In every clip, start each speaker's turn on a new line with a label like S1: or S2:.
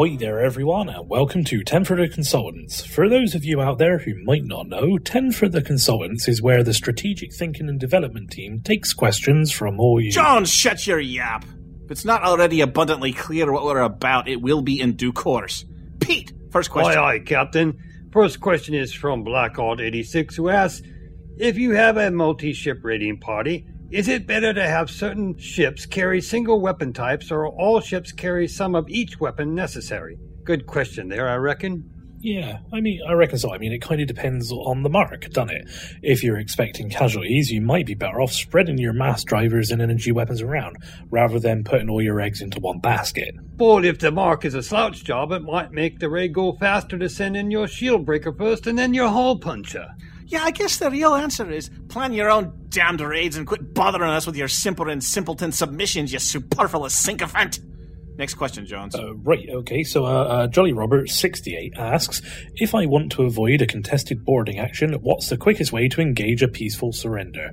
S1: Ahoy there, everyone, and welcome to Ten for the Consultants. For those of you out there who might not know, Ten for the Consultants is where the strategic thinking and development team takes questions from all you.
S2: John, shut your yap. If it's not already abundantly clear what we're about, it will be in due course. Pete, first question.
S3: Aye, aye, Captain. First question is from Blackout86, who asks If you have a multi ship raiding party, is it better to have certain ships carry single weapon types or all ships carry some of each weapon necessary? Good question there, I reckon.
S1: Yeah, I mean, I reckon so. I mean, it kind of depends on the mark, doesn't it? If you're expecting casualties, you might be better off spreading your mass drivers and energy weapons around, rather than putting all your eggs into one basket.
S3: But if the mark is a slouch job, it might make the raid go faster to send in your shield breaker first and then your hull puncher.
S2: Yeah, I guess the real answer is plan your own damned raids and quit bothering us with your simple and simpleton submissions, you superfluous sycophant. Next question, Jones.
S1: Uh, right, okay, so uh, uh, Jolly Robert 68 asks If I want to avoid a contested boarding action, what's the quickest way to engage a peaceful surrender?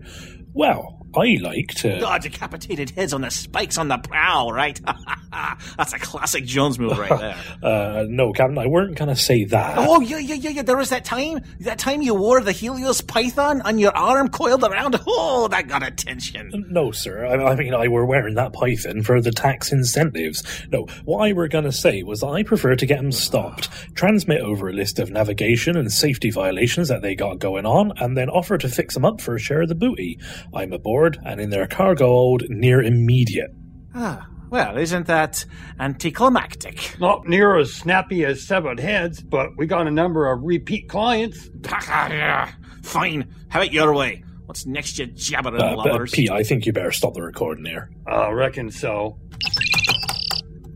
S1: Well, I like to.
S2: God, decapitated heads on the spikes on the prow, right? That's a classic Jones move right there.
S1: uh, no, Captain, I weren't gonna say that.
S2: Oh, yeah, yeah, yeah, yeah. There was that time, that time you wore the Helios Python on your arm coiled around. Oh, that got attention.
S1: No, sir. I, I mean, I were wearing that Python for the tax incentives. No, what I were gonna say was I prefer to get them stopped, transmit over a list of navigation and safety violations that they got going on, and then offer to fix them up for a share of the booty. I'm aboard, and in their cargo hold near immediate.
S2: Ah, well, isn't that anticlimactic?
S3: Not near as snappy as severed heads, but we got a number of repeat clients.
S2: Fine. Have it your way. What's next, you jabbering
S1: Uh, but,
S2: lovers?
S1: Pete, I think you better stop the recording here.
S3: I reckon so.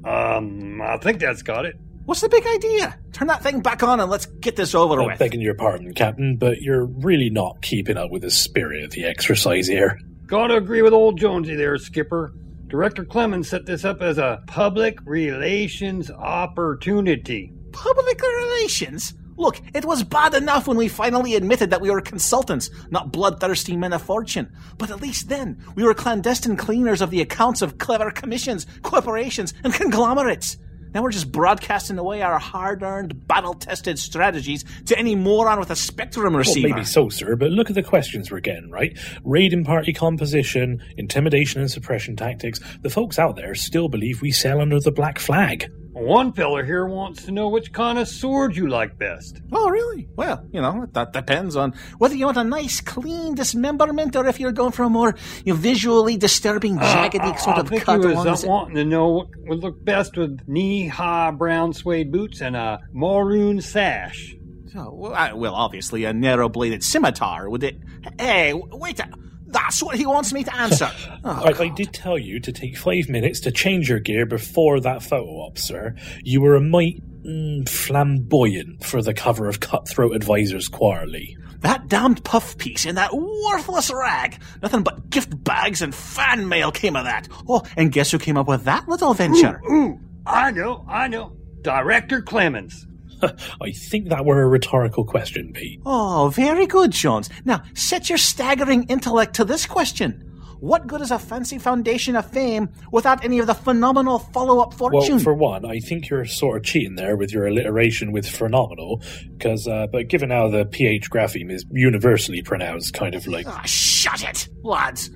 S3: Um, I think that's got it.
S2: What's the big idea? Turn that thing back on and let's get this over with
S1: I'm
S2: with.
S1: begging your pardon, Captain, but you're really not keeping up with the spirit of the exercise here.
S3: Gotta agree with old Jonesy there, Skipper. Director Clemens set this up as a public relations opportunity.
S2: Public relations? Look, it was bad enough when we finally admitted that we were consultants, not bloodthirsty men of fortune. But at least then, we were clandestine cleaners of the accounts of clever commissions, corporations, and conglomerates. Now we're just broadcasting away our hard earned, battle tested strategies to any moron with a Spectrum
S1: Well,
S2: receiver.
S1: maybe so, sir, but look at the questions we're getting, right? Raiding party composition, intimidation and suppression tactics. The folks out there still believe we sail under the black flag.
S3: One fella here wants to know which kind of sword you like best.
S2: Oh, really? Well, you know, that depends on whether you want a nice, clean dismemberment or if you're going for a more you know, visually disturbing, jaggedy
S3: I,
S2: sort
S3: I
S2: of
S3: think
S2: cut.
S3: he was uh, wanting to know what would look best with knee-high brown suede boots and a maroon sash.
S2: Oh, well, I- well, obviously, a narrow bladed scimitar. Would it. Hey, wait a. That's what he wants me to answer. Oh,
S1: I, I did tell you to take five minutes to change your gear before that photo op, sir. You were a mite mm, flamboyant for the cover of Cutthroat Advisors Quarterly.
S2: That damned puff piece in that worthless rag. Nothing but gift bags and fan mail came of that. Oh, and guess who came up with that little venture?
S3: Ooh, I know, I know. Director Clemens.
S1: I think that were a rhetorical question, Pete.
S2: Oh, very good, Jones. Now, set your staggering intellect to this question. What good is a fancy foundation of fame without any of the phenomenal follow-up fortune?
S1: Well, for one, I think you're sort of cheating there with your alliteration with phenomenal, because, uh, but given how the PH grapheme is universally pronounced, kind of like.
S2: Ah, shut it, lads.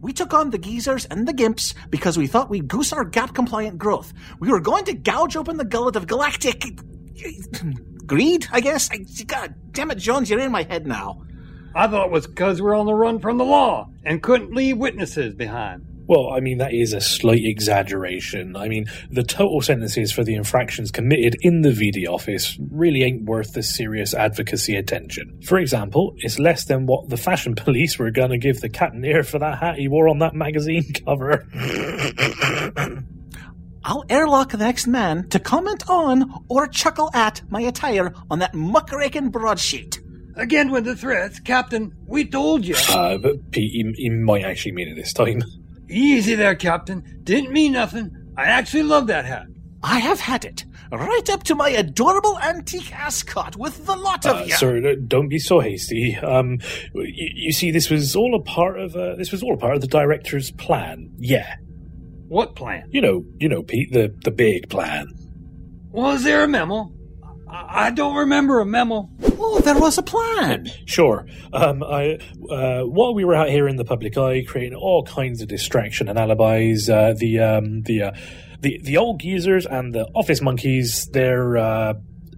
S2: We took on the geezers and the gimps because we thought we'd goose our GAAP compliant growth. We were going to gouge open the gullet of galactic. greed, I guess? I, God damn it, Jones, you're in my head now.
S3: I thought it was because we're on the run from the law and couldn't leave witnesses behind.
S1: Well, I mean, that is a slight exaggeration. I mean, the total sentences for the infractions committed in the VD office really ain't worth the serious advocacy attention. For example, it's less than what the fashion police were gonna give the captain here for that hat he wore on that magazine cover.
S2: I'll airlock the next man to comment on or chuckle at my attire on that muckraking broadsheet.
S3: Again with the threats, Captain, we told you.
S1: Uh, but Pete, he, he might actually mean it this time.
S3: Easy there, Captain. Didn't mean nothing. I actually love that hat.
S2: I have had it, right up to my adorable antique ascot with the lot of
S1: Uh,
S2: you.
S1: sir, don't be so hasty. Um, you, you see, this was all a part of uh, this was all a part of the director's plan. Yeah,
S3: What plan?
S1: you know, you know, Pete, the the big plan.
S3: Was there a memo? I, I don't remember a memo.
S2: Oh, there was a plan.
S1: Sure. Um, I, uh, while we were out here in the public eye, creating all kinds of distraction and alibis, uh, the um, the uh, the the old geezers and the office monkeys, they're uh,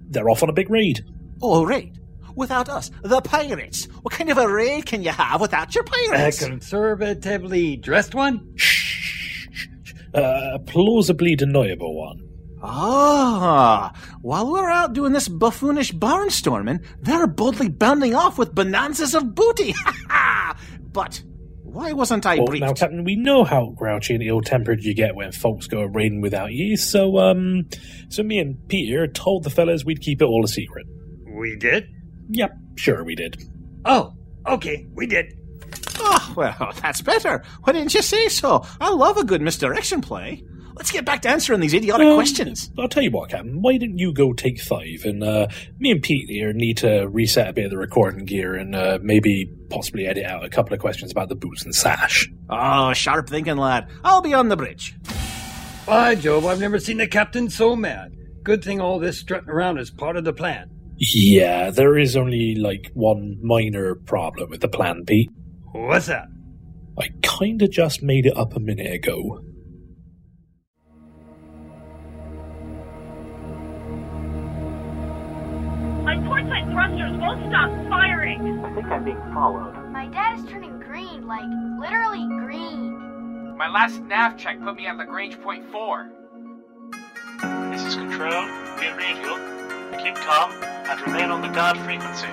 S1: they're off on a big raid.
S2: Oh, raid? Without us, the pirates. What kind of a raid can you have without your pirates?
S3: A conservatively dressed one?
S1: Uh, a plausibly deniable one.
S2: Ah, while we're out doing this buffoonish barnstorming, they're boldly bounding off with bonanzas of booty. Ha ha! But why wasn't I
S1: Well,
S2: briefed?
S1: now, Captain, we know how grouchy and ill-tempered you get when folks go raiding without you. So, um, so me and Peter told the fellas we'd keep it all a secret.
S3: We did?
S1: Yep, sure we did.
S3: Oh, okay, we did.
S2: Oh, well, that's better. Why didn't you say so? I love a good misdirection play. Let's get back to answering these idiotic
S1: Um,
S2: questions.
S1: I'll tell you what, Captain. Why didn't you go take five? And uh, me and Pete here need to reset a bit of the recording gear and uh, maybe possibly edit out a couple of questions about the boots and sash.
S2: Oh, sharp thinking, lad. I'll be on the bridge.
S3: By Jove, I've never seen the captain so mad. Good thing all this strutting around is part of the plan.
S1: Yeah, there is only like one minor problem with the plan, Pete.
S3: What's that?
S1: I kinda just made it up a minute ago.
S4: My thrusters won't stop firing.
S5: I think I'm being followed.
S6: My dad is turning green, like literally green.
S5: My last nav check put me at Lagrange point four.
S7: This is Control. Be radio. Keep calm and remain on the guard frequency.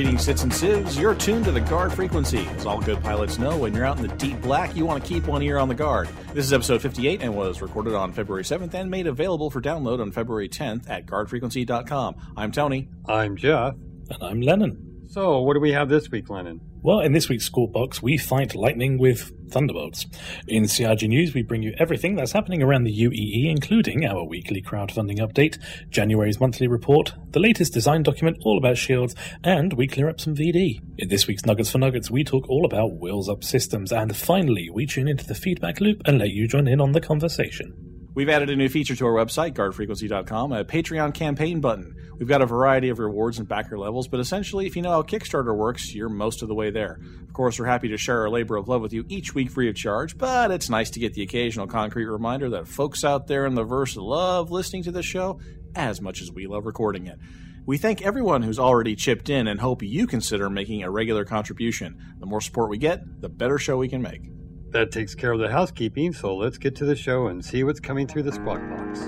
S2: Greetings, Cits and Civs. You're tuned to the guard frequency. As all good pilots know, when you're out in the deep black, you want to keep one ear on the guard. This is episode 58 and was recorded on February 7th and made available for download on February 10th at guardfrequency.com. I'm Tony.
S3: I'm Jeff.
S1: And I'm Lennon.
S3: So, what do we have this week, Lennon?
S1: Well, in this week's Squawk Box, we fight lightning with thunderbolts. In CIG News, we bring you everything that's happening around the UEE, including our weekly crowdfunding update, January's monthly report, the latest design document all about shields, and we clear up some VD. In this week's Nuggets for Nuggets, we talk all about wheels up systems, and finally, we tune into the feedback loop and let you join in on the conversation.
S2: We've added a new feature to our website, guardfrequency.com, a Patreon campaign button. We've got a variety of rewards and backer levels, but essentially, if you know how Kickstarter works, you're most of the way there. Of course, we're happy to share our labor of love with you each week free of charge, but it's nice to get the occasional concrete reminder that folks out there in the verse love listening to the show as much as we love recording it. We thank everyone who's already chipped in and hope you consider making a regular contribution. The more support we get, the better show we can make.
S3: That takes care of the housekeeping, so let's get to the show and see what's coming through the squawk box.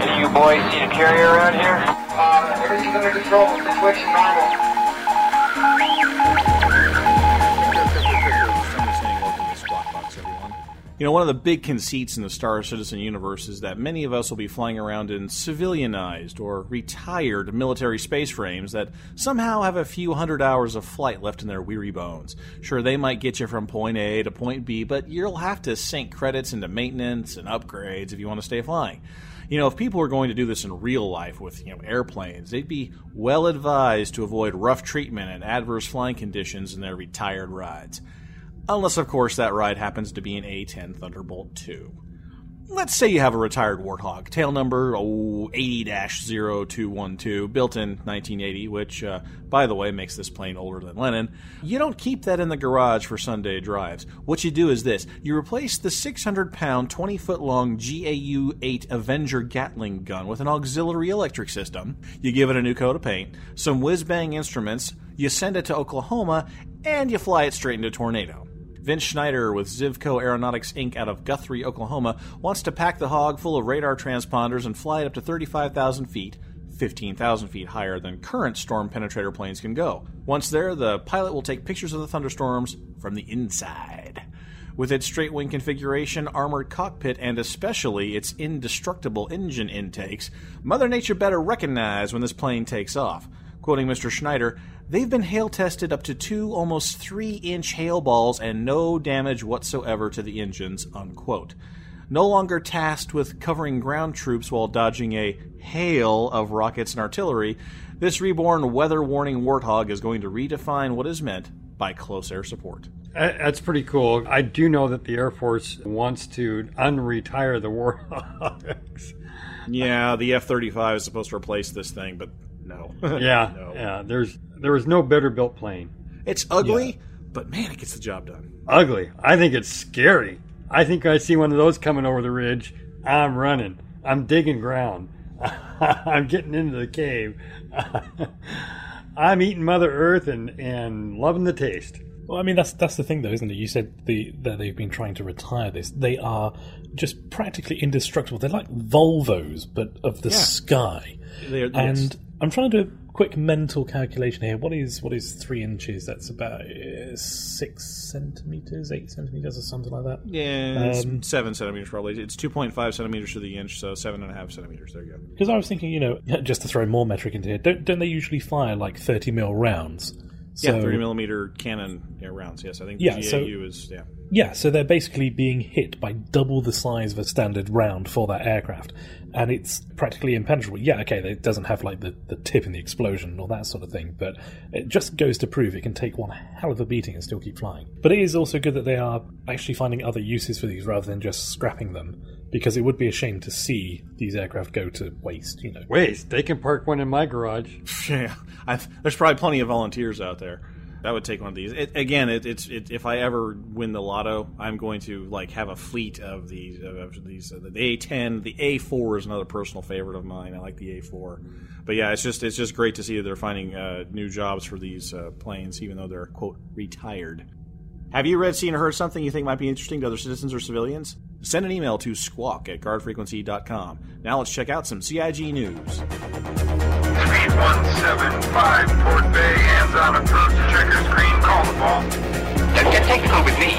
S5: Any of you boys seen a carrier around here? Uh, everything's under control. Situation normal.
S2: You know, one of the big conceits in the Star Citizen universe is that many of us will be flying around in civilianized or retired military space frames that somehow have a few hundred hours of flight left in their weary bones. Sure, they might get you from point A to point B, but you'll have to sink credits into maintenance and upgrades if you want to stay flying. You know, if people were going to do this in real life with, you know, airplanes, they'd be well advised to avoid rough treatment and adverse flying conditions in their retired rides. Unless, of course, that ride happens to be an A 10 Thunderbolt 2. Let's say you have a retired Warthog, tail number oh, 80 0212, built in 1980, which, uh, by the way, makes this plane older than Lennon. You don't keep that in the garage for Sunday drives. What you do is this you replace the 600 pound, 20 foot long GAU 8 Avenger Gatling gun with an auxiliary electric system. You give it a new coat of paint, some whiz bang instruments, you send it to Oklahoma, and you fly it straight into a Tornado. Vince Schneider with Zivko Aeronautics Inc. out of Guthrie, Oklahoma, wants to pack the hog full of radar transponders and fly it up to 35,000 feet, 15,000 feet higher than current storm penetrator planes can go. Once there, the pilot will take pictures of the thunderstorms from the inside. With its straight wing configuration, armored cockpit, and especially its indestructible engine intakes, Mother Nature better recognize when this plane takes off. Quoting Mr. Schneider, they've been hail tested up to two almost three inch hail balls and no damage whatsoever to the engines, unquote. No longer tasked with covering ground troops while dodging a hail of rockets and artillery, this reborn weather warning warthog is going to redefine what is meant by close air support.
S3: That's pretty cool. I do know that the Air Force wants to unretire the Warthogs.
S2: Yeah, the F 35 is supposed to replace this thing, but no.
S3: yeah,
S2: No.
S3: yeah. There's there was no better built plane.
S2: It's ugly, but man, it gets the job done.
S3: Ugly. I think it's scary. I think I see one of those coming over the ridge. I'm running. I'm digging ground. I'm getting into the cave. I'm eating Mother Earth and, and loving the taste.
S1: Well, I mean that's that's the thing, though, isn't it? You said the that they've been trying to retire this. They are just practically indestructible. They're like Volvos, but of the
S2: Yeah.
S1: sky.
S2: They're-
S1: And
S2: yes.
S1: I'm trying to do a quick mental calculation here. What is what is three inches? That's about uh, six centimeters, eight centimeters, or something like that.
S2: Yeah,
S1: Um,
S2: seven centimeters probably. It's 2.5 centimeters to the inch, so seven and a half centimeters. There you go.
S1: Because I was thinking, you know, just to throw more metric into here, don't don't they usually fire like 30 mil rounds?
S2: Yeah,
S1: So-
S2: 30 millimeter cannon yeah, rounds. Yes, I think the
S1: Yeah,
S2: GAU
S1: so-
S2: is yeah.
S1: Yeah, so they're basically being hit by double the size of a standard round for that aircraft, and it's practically impenetrable. Yeah, okay, it doesn't have like the, the tip in the explosion or that sort of thing, but it just goes to prove it can take one hell of a beating and still keep flying. But it is also good that they are actually finding other uses for these rather than just scrapping them, because it would be a shame to see these aircraft go to waste. You know,
S3: Waste. They can park one in my garage.
S2: Yeah, I, there's probably plenty of volunteers out there. That would take one of these. It, again, it, it's it, if I ever win the lotto, I'm going to like have a fleet of these of these. Uh, the A10, the A4 is another personal favorite of mine. I like the A4, but yeah, it's just it's just great to see that they're finding uh, new jobs for these uh, planes, even though they're quote retired. Have you read, seen, or heard something you think might be interesting to other citizens or civilians? Send an email to squawk at guardfrequency.com. Now let's check out some CIG news.
S8: 3175 Port Bay, hands on approach, checker screen, call the ball.
S5: Don't get technical with me.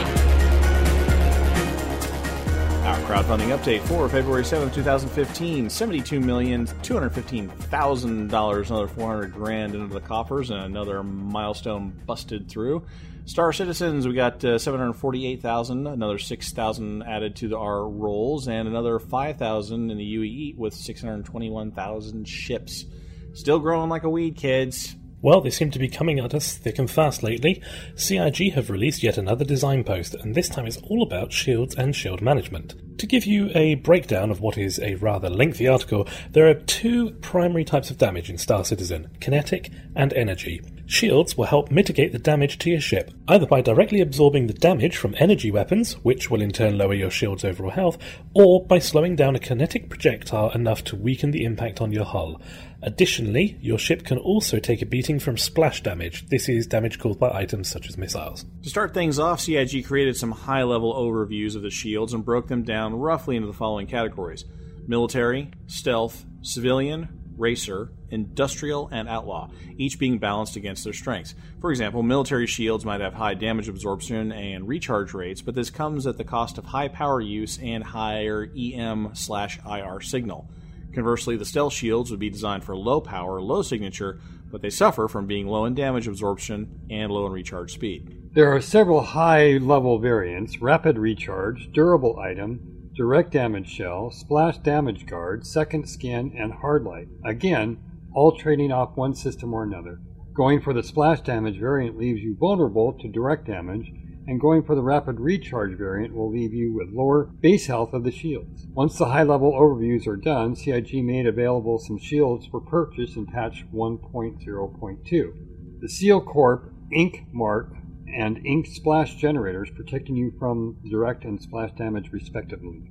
S2: Our crowdfunding update for February 7th, 2015. $72,215,000, another 400 grand into the coffers, and another milestone busted through. Star Citizens, we got uh, 748,000, another 6,000 added to our rolls, and another 5,000 in the UEE with 621,000 ships. Still growing like a weed, kids.
S1: Well, they seem to be coming at us thick and fast lately. CIG have released yet another design post, and this time it's all about shields and shield management. To give you a breakdown of what is a rather lengthy article, there are two primary types of damage in Star Citizen kinetic and energy. Shields will help mitigate the damage to your ship, either by directly absorbing the damage from energy weapons, which will in turn lower your shield's overall health, or by slowing down a kinetic projectile enough to weaken the impact on your hull. Additionally, your ship can also take a beating from splash damage. This is damage caused by items such as missiles.
S2: To start things off, CIG created some high level overviews of the shields and broke them down roughly into the following categories military, stealth, civilian, racer, industrial, and outlaw, each being balanced against their strengths. For example, military shields might have high damage absorption and recharge rates, but this comes at the cost of high power use and higher EM slash IR signal. Conversely, the stealth shields would be designed for low power, low signature, but they suffer from being low in damage absorption and low in recharge speed.
S3: There are several high level variants rapid recharge, durable item, direct damage shell, splash damage guard, second skin, and hard light. Again, all trading off one system or another. Going for the splash damage variant leaves you vulnerable to direct damage, and going for the rapid recharge variant will leave you with lower base health of the shields. Once the high level overviews are done, CIG made available some shields for purchase in patch 1.0.2. The Seal Corp Ink Mark and Ink Splash generators protecting you from direct and splash damage respectively.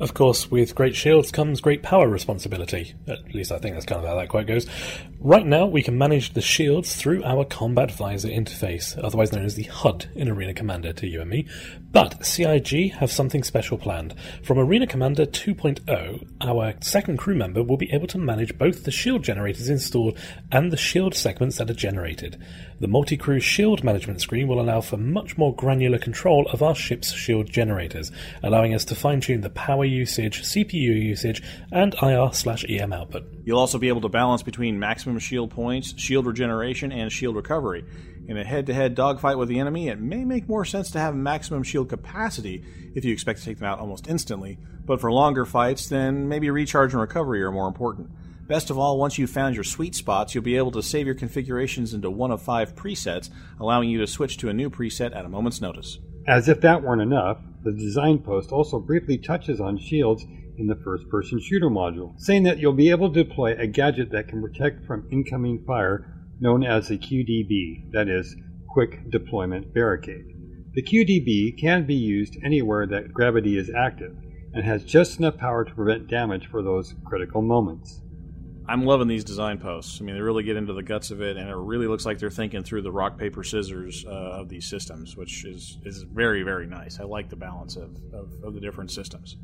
S1: Of course, with great shields comes great power responsibility. At least I think that's kind of how that quote goes. Right now, we can manage the shields through our Combat Visor interface, otherwise known as the HUD in Arena Commander to you and me. But CIG have something special planned. From Arena Commander 2.0, our second crew member will be able to manage both the shield generators installed and the shield segments that are generated. The multi crew shield management screen will allow for much more granular control of our ship's shield generators, allowing us to fine tune the power usage, CPU usage, and IR slash EM output.
S2: You'll also be able to balance between maximum shield points, shield regeneration, and shield recovery. In a head to head dogfight with the enemy, it may make more sense to have maximum shield capacity if you expect to take them out almost instantly, but for longer fights, then maybe recharge and recovery are more important. Best of all, once you've found your sweet spots, you'll be able to save your configurations into one of five presets, allowing you to switch to a new preset at a moment's notice.
S3: As if that weren't enough, the design post also briefly touches on shields in the first person shooter module, saying that you'll be able to deploy a gadget that can protect from incoming fire known as the QDB, that is, Quick Deployment Barricade. The QDB can be used anywhere that gravity is active and has just enough power to prevent damage for those critical moments.
S2: I'm loving these design posts. I mean, they really get into the guts of it, and it really looks like they're thinking through the rock paper scissors uh, of these systems, which is is very very nice. I like the balance of, of, of the different systems.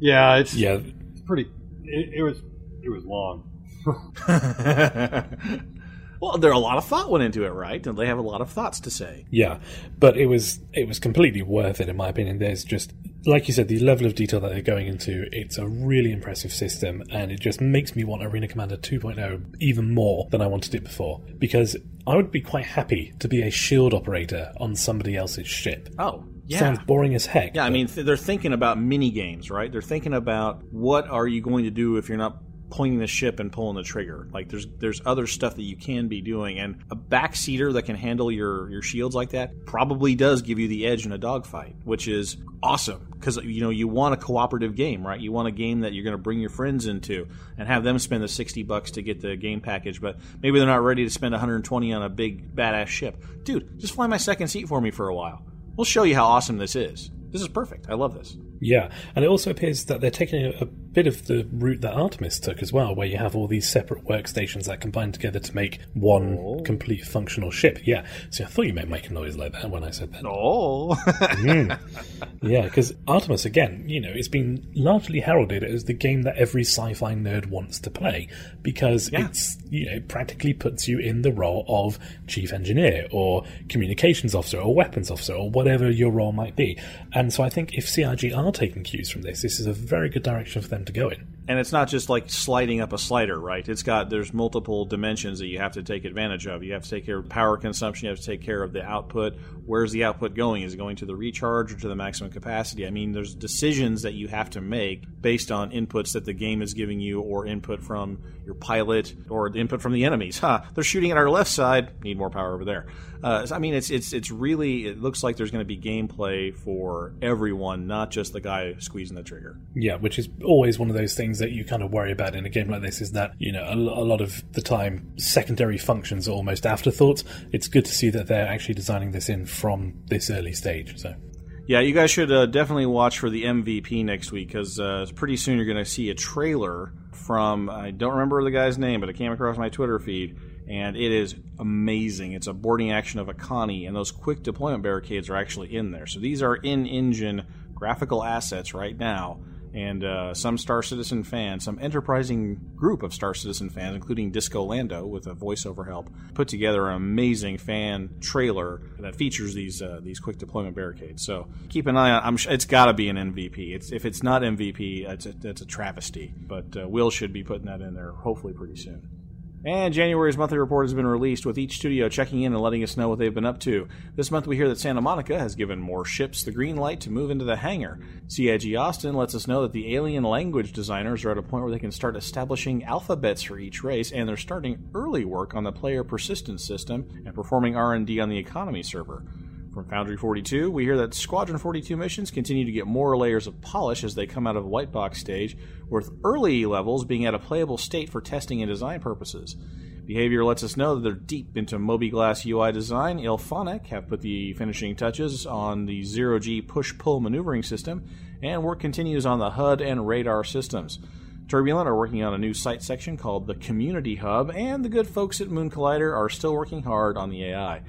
S3: Yeah, it's
S1: Yeah,
S3: it's pretty. It, it was it was long.
S2: well, there a lot of thought went into it, right? And they have a lot of thoughts to say.
S1: Yeah, but it was it was completely worth it in my opinion. There's just like you said, the level of detail that they're going into. It's a really impressive system, and it just makes me want Arena Commander 2.0 even more than I wanted it before. Because I would be quite happy to be a shield operator on somebody else's ship.
S2: Oh, yeah.
S1: Sounds boring as heck.
S2: Yeah, I mean, th- they're thinking about mini games, right? They're thinking about what are you going to do if you're not pointing the ship and pulling the trigger. Like there's there's other stuff that you can be doing, and a backseater that can handle your your shields like that probably does give you the edge in a dogfight, which is awesome because you know you want a cooperative game, right? You want a game that you're going to bring your friends into and have them spend the sixty bucks to get the game package, but maybe they're not ready to spend 120 on a big badass ship. Dude, just fly my second seat for me for a while. We'll show you how awesome this is. This is perfect. I love this.
S1: Yeah, and it also appears that they're taking a, a bit of the route that Artemis took as well, where you have all these separate workstations that combine together to make one
S2: Oh.
S1: complete functional ship. Yeah, so I thought you might make a noise like that when I said that.
S2: Oh.
S1: Yeah, because Artemis, again, you know, it's been largely heralded as the game that every sci fi nerd wants to play because
S2: Yeah.
S1: it's, you know, practically puts you in the role of chief engineer or communications officer or weapons officer or whatever your role might be. And so I think if CIG are taking cues from this, this is a very good direction for them to go in.
S2: and it's not just like sliding up a slider, right? It's got there's multiple dimensions that you have to take advantage of. You have to take care of power consumption. You have to take care of the output. Where's the output going? Is it going to the recharge or to the maximum capacity? I mean, there's decisions that you have to make based on inputs that the game is giving you, or input from your pilot, or input from the enemies. Huh? They're shooting at our left side. Need more power over there. Uh, I mean, it's it's it's really. It looks like there's going to be gameplay for everyone, not just the guy squeezing the trigger.
S1: Yeah, which is always one of those things that you kind of worry about in a game like this is that, you know, a, a lot of the time secondary functions are almost afterthoughts. It's good to see that they're actually designing this in from this early stage. So,
S2: Yeah, you guys should uh, definitely watch for the MVP next week because uh, pretty soon you're going to see a trailer from I don't remember the guy's name, but it came across my Twitter feed, and it is amazing. It's a boarding action of a Connie, and those quick deployment barricades are actually in there. So these are in-engine graphical assets right now. And uh, some Star Citizen fans, some enterprising group of Star Citizen fans, including Disco Lando with a voiceover help, put together an amazing fan trailer that features these uh, these quick deployment barricades. So keep an eye on. I'm, it's got to be an MVP. It's if it's not MVP, it's a, a travesty. But uh, Will should be putting that in there hopefully pretty soon. And January's monthly report has been released, with each studio checking in and letting us know what they've been up to. This month, we hear that Santa Monica has given more ships the green light to move into the hangar. CIG Austin lets us know that the alien language designers are at a point where they can start establishing alphabets for each race, and they're starting early work on the player persistence system and performing R&D on the economy server. From Foundry 42, we hear that Squadron 42 missions continue to get more layers of polish as they come out of the white box stage, with early levels being at a playable state for testing and design purposes. Behavior lets us know that they're deep into mobiGlas UI design. IllFonic have put the finishing touches on the zero G push pull maneuvering system, and work continues on the HUD and radar systems. Turbulent are working on a new site section called the Community Hub, and the good folks at Moon Collider are still working hard on the AI.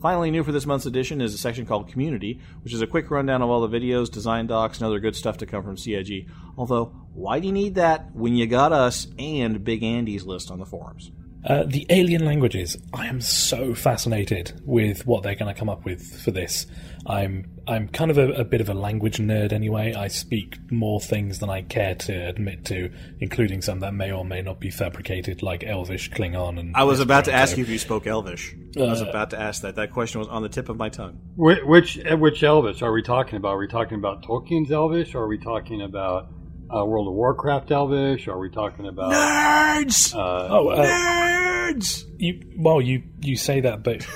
S2: Finally, new for this month's edition is a section called Community, which is a quick rundown of all the videos, design docs, and other good stuff to come from CIG. Although, why do you need that when you got us and Big Andy's list on the forums?
S1: Uh, the alien languages. I am so fascinated with what they're going to come up with for this. I'm I'm kind of a, a bit of a language nerd anyway. I speak more things than I care to admit to, including some that may or may not be fabricated, like Elvish, Klingon, and.
S2: I was about to ask you if you spoke Elvish. I was
S1: Uh,
S2: about to ask that. That question was on the tip of my tongue.
S3: Which which, which Elvish are we talking about? Are we talking about Tolkien's Elvish, or are we talking about uh, World of Warcraft Elvish? Are we talking about
S2: Nerds!
S3: Uh,
S1: Oh, uh,
S2: Nerds!
S1: you well, you you say that, but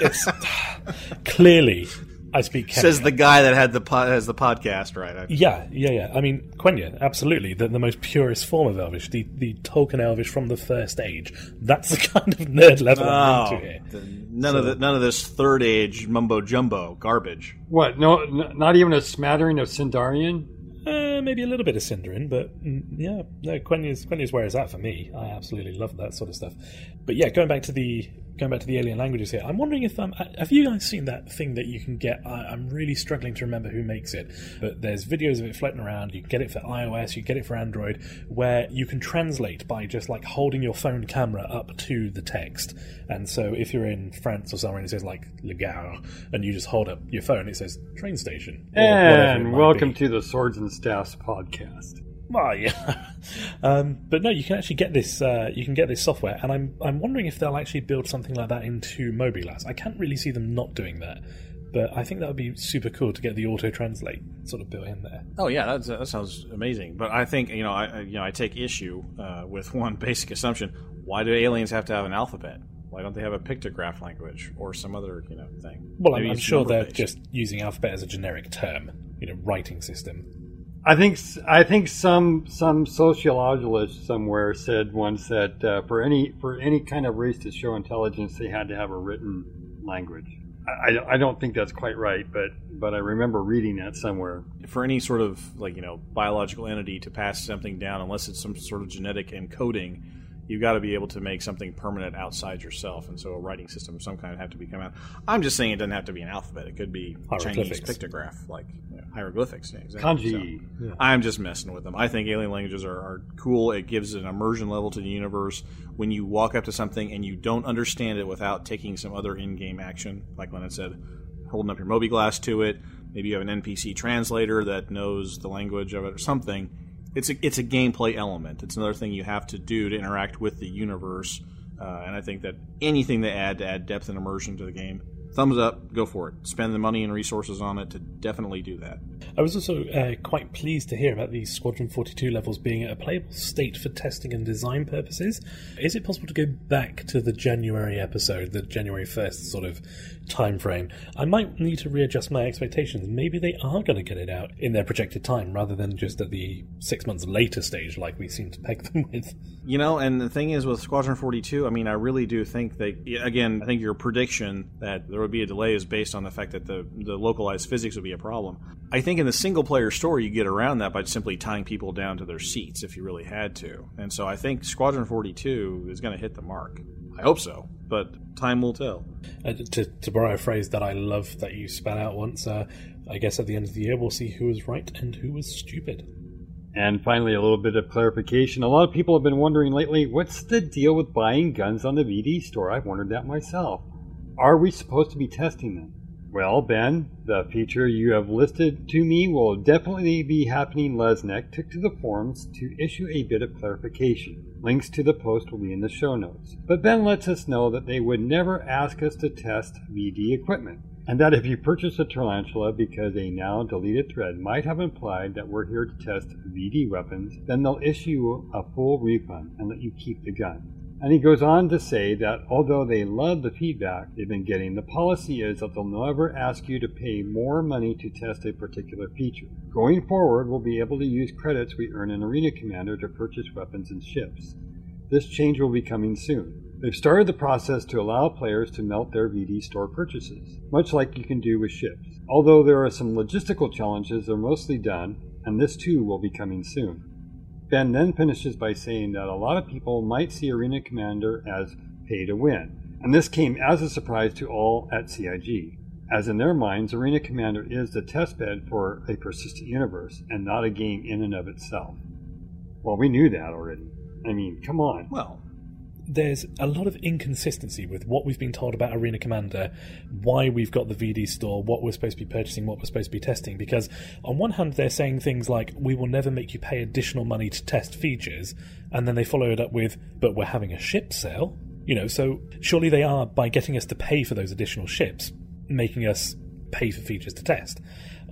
S1: it's clearly I speak. Quenya.
S2: Says the guy that had the po- has the podcast, right? I-
S1: Yeah, yeah, yeah. I mean, Quenya, absolutely. The, the most purest form of Elvish, the, the Tolkien Elvish from the first age. That's the kind of nerd level I'm
S2: Oh,
S1: into here.
S2: the- none of the, none of this third age mumbo jumbo garbage.
S3: what? No, n- not even a smattering of Sindarin.
S1: Uh, maybe a little bit of Sindarin, but mm, yeah, no, Quenya's, Quenya's where it's at for me. I absolutely love that sort of stuff. But yeah, going back to the going back to the alien languages here, I'm wondering if um, have you guys seen that thing that you can get? I, I'm really struggling to remember who makes it, but there's videos of it floating around. You can get it for iOS, you get it for Android, where you can translate by just like holding your phone camera up to the text. And so if you're in France or somewhere and it says like Le Gare, and you just hold up your phone, it says train station. or whatever it
S3: And welcome
S1: be.
S3: to the Swords and Staffs podcast.
S1: Well, yeah, um, but no, you can actually get this. Uh, you can get this software, and I'm I'm wondering if they'll actually build something like that into mobiGlas. I can't really see them not doing that, but I think that would be super cool to get the auto translate sort of built in there.
S2: Oh yeah, that's, that sounds amazing. But I think you know, I I- you know, I take issue uh, with one basic assumption: Why do aliens have to have an alphabet? Why don't they have a pictograph language or some other you know thing?
S1: Well, I'm,
S2: Maybe
S1: I'm sure they're
S2: number-based.
S1: just using alphabet as a generic term, you know, writing system.
S3: I think I think some some sociologist somewhere said once that uh, for any for any kind of race to show intelligence, they had to have a written language. I, I don't think that's quite right, but but I remember reading that somewhere.
S2: for any sort of like you know biological entity to pass something down, unless it's some sort of genetic encoding, you've got to be able to make something permanent outside yourself. And so a writing system of some kind would have to be come out. I'm just saying it doesn't have to be an alphabet. It could be Chinese pictograph, like you know, hieroglyphics. Yeah, exactly.
S3: Kanji.
S2: So, I'm just messing with them. I think alien languages are, are cool. It gives an immersion level to the universe. When you walk up to something and you don't understand it without taking some other in-game action, like when it said holding up your mobiGlas to it, maybe you have an NPC translator that knows the language of it or something. It's a it's a gameplay element. It's another thing you have to do to interact with the universe. Uh, and I think that anything they add to add depth and immersion to the game, thumbs up, go for it. Spend the money and resources on it to definitely do that.
S1: I was also uh, quite pleased to hear about these Squadron 42 levels being at a playable state for testing and design purposes. Is it possible to go back to the January episode, the January 1st sort of time frame? I might need to readjust my expectations. Maybe they are going to get it out in their projected time rather than just at the six months later stage like we seem to peg them with.
S2: You know, and the thing is with Squadron 42, I mean, I really do think that, again, I think your prediction that there would be a delay is based on the fact that the, the localized physics would be a problem. I think in the single player story, you get around that by simply tying people down to their seats if you really had to. And so I think Squadron 42 is going to hit the mark. I hope so, but time will tell.
S1: Uh, to, to borrow a phrase that I love that you spat out once, uh, I guess at the end of the year we'll see who was right and who was stupid.
S3: And finally, a little bit of clarification. A lot of people have been wondering lately, what's the deal with buying guns on the VD store? I've wondered that myself. Are we supposed to be testing them? Well, Ben, the feature you have listed to me will definitely be happening. Lesnick took to the forums to issue a bit of clarification. Links to the post will be in the show notes. But Ben lets us know that they would never ask us to test VD equipment, and that if you purchase a tarantula because a now deleted thread might have implied that we're here to test VD weapons, then they'll issue a full refund and let you keep the gun. And he goes on to say that although they love the feedback they've been getting, the policy is that they'll never ask you to pay more money to test a particular feature. Going forward, we'll be able to use credits we earn in Arena Commander to purchase weapons and ships. This change will be coming soon. They've started the process to allow players to melt their VD store purchases, much like you can do with ships. Although there are some logistical challenges, they're mostly done, and this too will be coming soon. Ben then finishes by saying that a lot of people might see Arena Commander as pay to win, and this came as a surprise to all at CIG, as in their minds, Arena Commander is the testbed for a persistent universe and not a game in and of itself. Well, we knew that already. I mean, come on.
S2: Well,
S1: there's a lot of inconsistency with what we've been told about Arena Commander, why we've got the VD store, what we're supposed to be purchasing, what we're supposed to be testing. Because on one hand, they're saying things like, we will never make you pay additional money to test features, and then they follow it up with, but we're having a ship sale. You know, so surely they are, by getting us to pay for those additional ships, making us pay for features to test.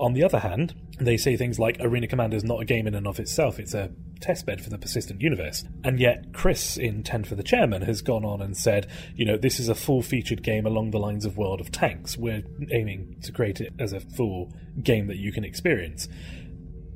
S1: On the other hand, they say things like Arena Commander is not a game in and of itself, it's a testbed for the persistent universe. And yet, Chris in 10 for the Chairman has gone on and said, you know, this is a full featured game along the lines of World of Tanks. We're aiming to create it as a full game that you can experience.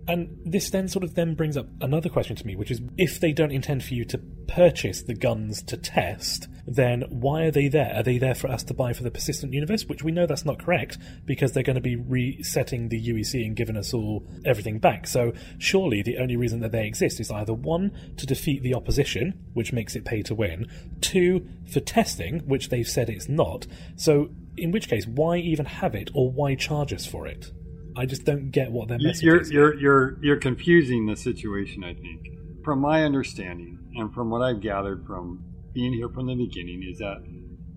S1: And this then sort of then brings up another question to me, which is if they don't intend for you to purchase the guns to test, then why are they there? Are they there for us to buy for the persistent universe? Which we know that's not correct because they're going to be resetting the UEC and giving us all everything back. So surely the only reason that they exist is either one, to defeat the opposition, which makes it pay to win, two, for testing, which they've said it's not. So in which case, why even have it or why charge us for it? I just don't get what their message
S3: you're,
S1: is.
S3: You're, you're, you're confusing the situation, I think. From my understanding, and from what I've gathered from being here from the beginning, is that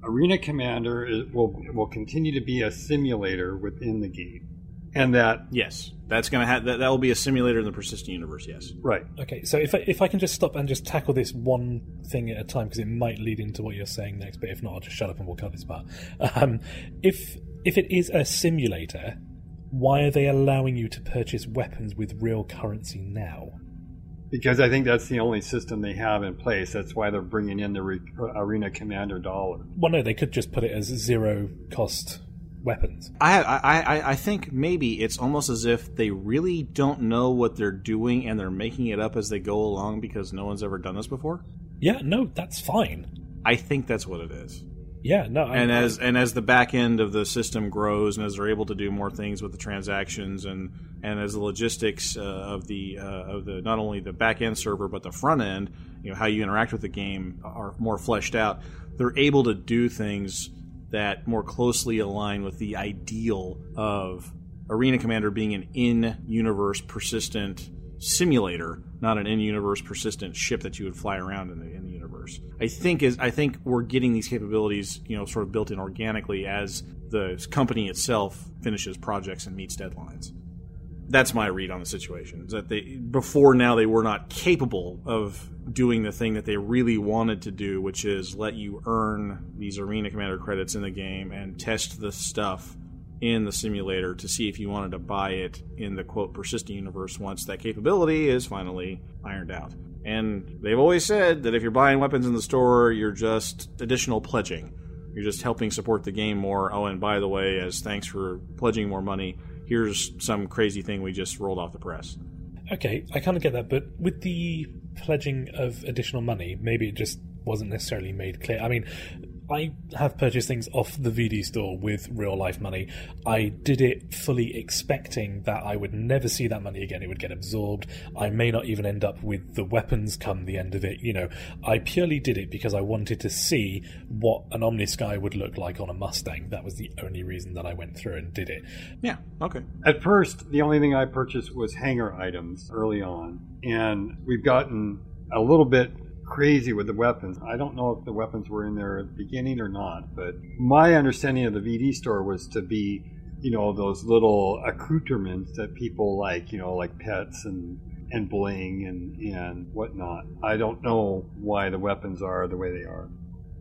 S3: Arena Commander is, will, will continue to be a simulator within the game. And that.
S2: Yes. That's going to have that, that will be a simulator in the persistent universe, yes.
S3: Right.
S1: Okay, so if I, if I can just stop and just tackle this one thing at a time, because it might lead into what you're saying next, but if not, I'll just shut up and we'll cut this part. Um, if if it is a simulator, why are they allowing you to purchase weapons with real currency now?
S3: Because I think that's the only system they have in place. That's why they're bringing in the re- uh, Arena Commander dollar.
S1: Well, no, they could just put it as zero cost weapons.
S2: I, I, I, I think maybe it's almost as if they really don't know what they're doing and they're making it up as they go along because no one's ever done this before.
S1: Yeah, no, that's fine.
S2: I think that's what it is.
S1: Yeah, no,
S2: and
S1: I,
S2: as and as the back end of the system grows, and as they're able to do more things with the transactions, and and as the logistics uh, of the uh, of the not only the back end server but the front end, you know how you interact with the game are more fleshed out. They're able to do things that more closely align with the ideal of Arena Commander being an in-universe persistent simulator, not an in-universe persistent ship that you would fly around in the, in the universe. I think is I think we're getting these capabilities, you know, sort of built in organically as the company itself finishes projects and meets deadlines. That's my read on the situation. Is that they before now they were not capable of doing the thing that they really wanted to do, which is let you earn these arena commander credits in the game and test the stuff in the simulator to see if you wanted to buy it in the quote persistent universe once that capability is finally ironed out. And they've always said that if you're buying weapons in the store, you're just additional pledging. You're just helping support the game more. Oh, and by the way, as thanks for pledging more money, here's some crazy thing we just rolled off the press.
S1: Okay, I kind of get that, but with the pledging of additional money, maybe it just wasn't necessarily made clear. I mean, I have purchased things off the VD store with real life money. I did it fully expecting that I would never see that money again. It would get absorbed. I may not even end up with the weapons come the end of it. You know, I purely did it because I wanted to see what an Omnisky would look like on a Mustang. That was the only reason that I went through and did it.
S2: Yeah, okay.
S3: At first, the only thing I purchased was hangar items early on, and we've gotten a little bit crazy with the weapons. I don't know if the weapons were in there at the beginning or not, but my understanding of the VD store was to be, you know, those little accoutrements that people like, you know, like pets and and bling and and whatnot. I don't know why the weapons are the way they are.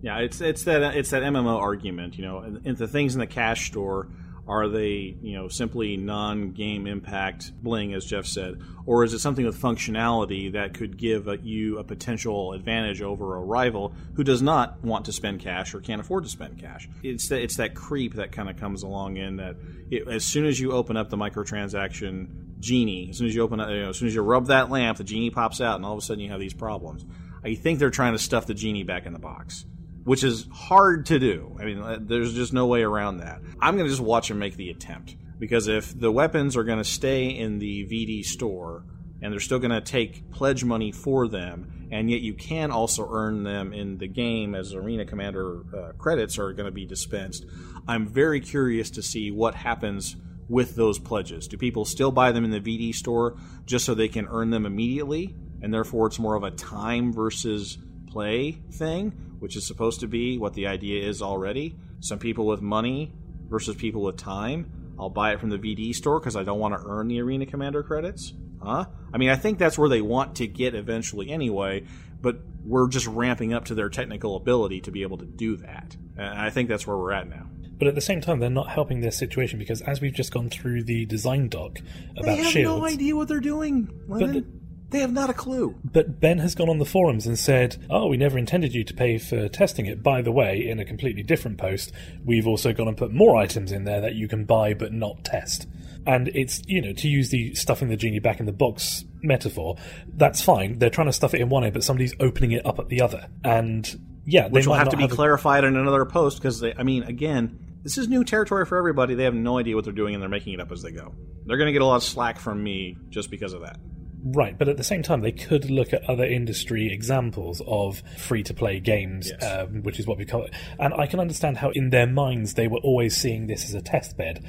S2: Yeah, it's it's that it's that MMO argument, you know, and, and the things in the cash store are they, you know, simply non-game impact bling, as Jeff said, or is it something with functionality that could give a, you a potential advantage over a rival who does not want to spend cash or can't afford to spend cash? It's that it's that creep that kind of comes along in that it, as soon as you open up the microtransaction genie, as soon as you open, you know, as soon as you rub that lamp, the genie pops out, and all of a sudden you have these problems. I think they're trying to stuff the genie back in the box which is hard to do. I mean, there's just no way around that. I'm going to just watch them make the attempt because if the weapons are going to stay in the VD store and they're still going to take pledge money for them, and yet you can also earn them in the game as Arena Commander uh, credits are going to be dispensed, I'm very curious to see what happens with those pledges. Do people still buy them in the VD store just so they can earn them immediately, and therefore it's more of a time versus play thing? which is supposed to be what the idea is already. Some people with money versus people with time. I'll buy it from the VD store because I don't want to earn the Arena Commander credits. Huh? I mean, I think that's where they want to get eventually anyway, but we're just ramping up to their technical ability to be able to do that. And I think that's where we're at now.
S1: But at the same time, they're not helping their situation because, as we've just gone through the design doc
S2: They have
S1: Shields,
S2: no idea what they're doing, Lennon. They have not a clue.
S1: But Ben has gone on the forums and said, Oh, we never intended you to pay for testing it. By the way, in a completely different post, we've also gone and put more items in there that you can buy but not test. And it's, you know, to use the stuffing the genie back in the box metaphor, that's fine. They're trying to stuff it in one end, but somebody's opening it up at the other. And yeah, they
S2: Which will have to be
S1: a-
S2: clarified in another post because, I mean, again, this is new territory for everybody. They have no idea what they're doing and they're making it up as they go. They're going to get a lot of slack from me just because of that.
S1: Right, but at the same time, they could look at other industry examples of free to play games,
S2: Yes.
S1: um, which is what we call it. And I can understand how, in their minds, they were always seeing this as a test bed.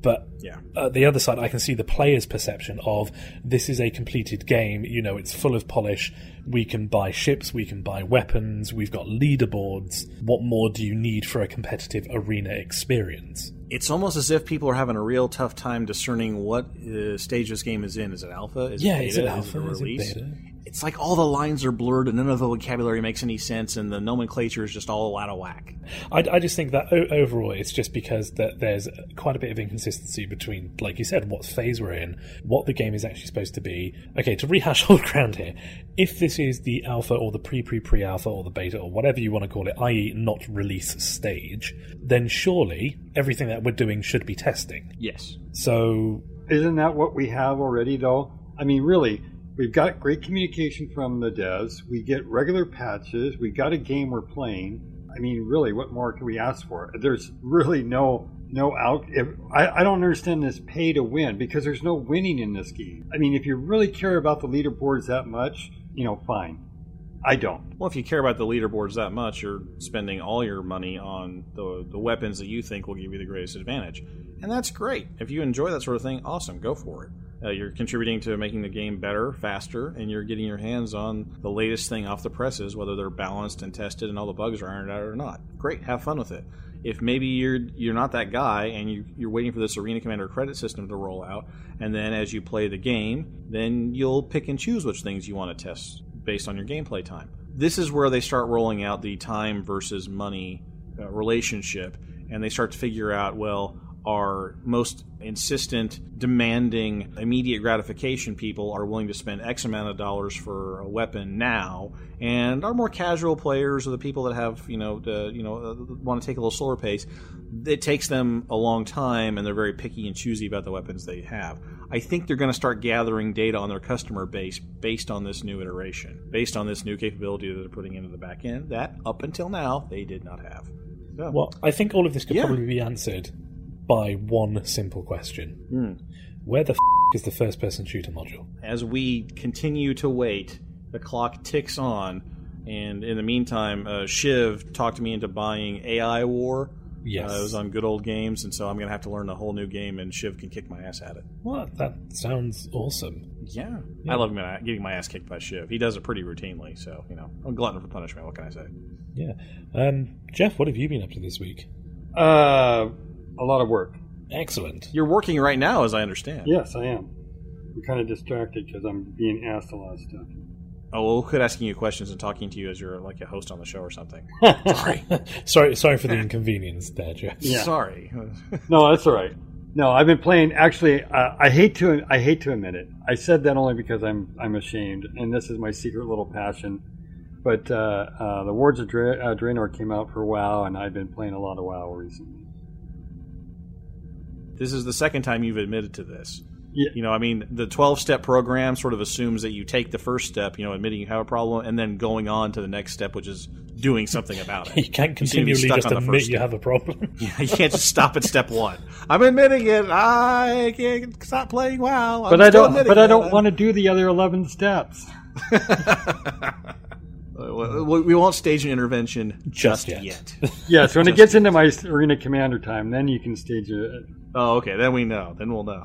S1: But
S2: Yeah.
S1: at the other side, I can see the player's perception of this is a completed game. You know, it's full of polish. We can buy ships, we can buy weapons, we've got leaderboards. What more do you need for a competitive arena experience?
S2: It's almost as if people are having a real tough time discerning what uh, stage this game is in. Is it alpha? Is
S1: Yeah,
S2: it beta?
S1: Is it alpha?
S2: a
S1: Is it
S2: release?
S1: beta?
S2: It's like all the lines are blurred and none of the vocabulary makes any sense, and the nomenclature is just all out of whack.
S1: I, I just think that o- overall, it's just because that there's quite a bit of inconsistency between, like you said, what phase we're in, what the game is actually supposed to be. Okay, to rehash old ground here, if this is the alpha or the pre pre pre alpha or the beta or whatever you want to call it, i.e., not release stage, then surely everything that we're doing should be testing.
S2: Yes.
S1: So
S3: Isn't that what we have already, though? I mean, really, we've got great communication from the devs. We get regular patches. We got a game we're playing. I mean, really, what more can we ask for? There's really no no out. If, I, I don't understand this pay to win because there's no winning in this game. I mean, if you really care about the leaderboards that much, you know, fine. I don't.
S2: Well, if you care about the leaderboards that much, you're spending all your money on the, the weapons that you think will give you the greatest advantage. And that's great. If you enjoy that sort of thing, awesome, go for it. Uh, you're contributing to making the game better, faster, and you're getting your hands on the latest thing off the presses, whether they're balanced and tested and all the bugs are ironed out or not. Great, have fun with it. If maybe you're you're not that guy and you, you're waiting for this Arena Commander credit system to roll out, and then as you play the game, then you'll pick and choose which things you want to test based on your gameplay time. This is where they start rolling out the time versus money uh, relationship, and they start to figure out well, our most insistent, demanding, immediate gratification people are willing to spend X amount of dollars for a weapon now, and our more casual players or the people that have you know the, you know uh, want to take a little slower pace. It takes them a long time, and they're very picky and choosy about the weapons they have. I think they're going to start gathering data on their customer base based on this new iteration, based on this new capability that they're putting into the back end that up until now they did not have. So,
S1: Well, I think all of this could
S2: Yeah.
S1: probably be answered by one simple question:
S2: Hmm.
S1: Where the f- is the first-person shooter module?
S2: as we continue to wait, the clock ticks on, and in the meantime, uh, Shiv talked me into buying AI War.
S1: Yes.
S2: Uh, it was on Good Old Games, and so I'm going to have to learn a whole new game, and Shiv can kick my ass at it.
S1: Well, that sounds awesome.
S2: Yeah, I love getting my ass kicked by Shiv. He does it pretty routinely, so you know, I'm a glutton for punishment. What can I say?
S1: Yeah. Um, Jeff, what have you been up to this week?
S3: Uh, a lot of work.
S1: Excellent.
S2: You're working right now, as I understand.
S3: Yes, I am. I'm kind of distracted because I'm being asked a lot of stuff.
S2: Oh, well, we'll quit asking you questions and talking to you as you're like a host on the show or something.
S1: Sorry. sorry, sorry for the inconvenience there, Jeff.
S3: Yeah.
S2: Sorry.
S3: No, that's all right. No, I've been playing. Actually, uh, I hate to I hate to admit it. I said that only because I'm I'm ashamed, and this is my secret little passion. But uh, uh, the Wards of Dra- uh, Draenor came out for WoW, and I've been playing a lot of WoW recently.
S2: This is the second time you've admitted to this.
S3: Yeah.
S2: You know, I mean, the 12 step program sort of assumes that you take the first step, you know, admitting you have a problem, and then going on to the next step, which is doing something about it.
S1: You can't
S2: You seem to be
S1: continually
S2: stuck
S1: just admit you have a problem.
S2: Yeah, you can't just stop at step one. I'm admitting it. I can't stop playing WoW. I'm
S3: But I don't. But I don't want to do the other eleven steps.
S2: Uh, We won't stage an intervention just,
S1: Just yet.
S2: yet.
S3: Yes, when it gets into my arena commander time, then you can stage it.
S2: oh, okay. Then we know. Then we'll know.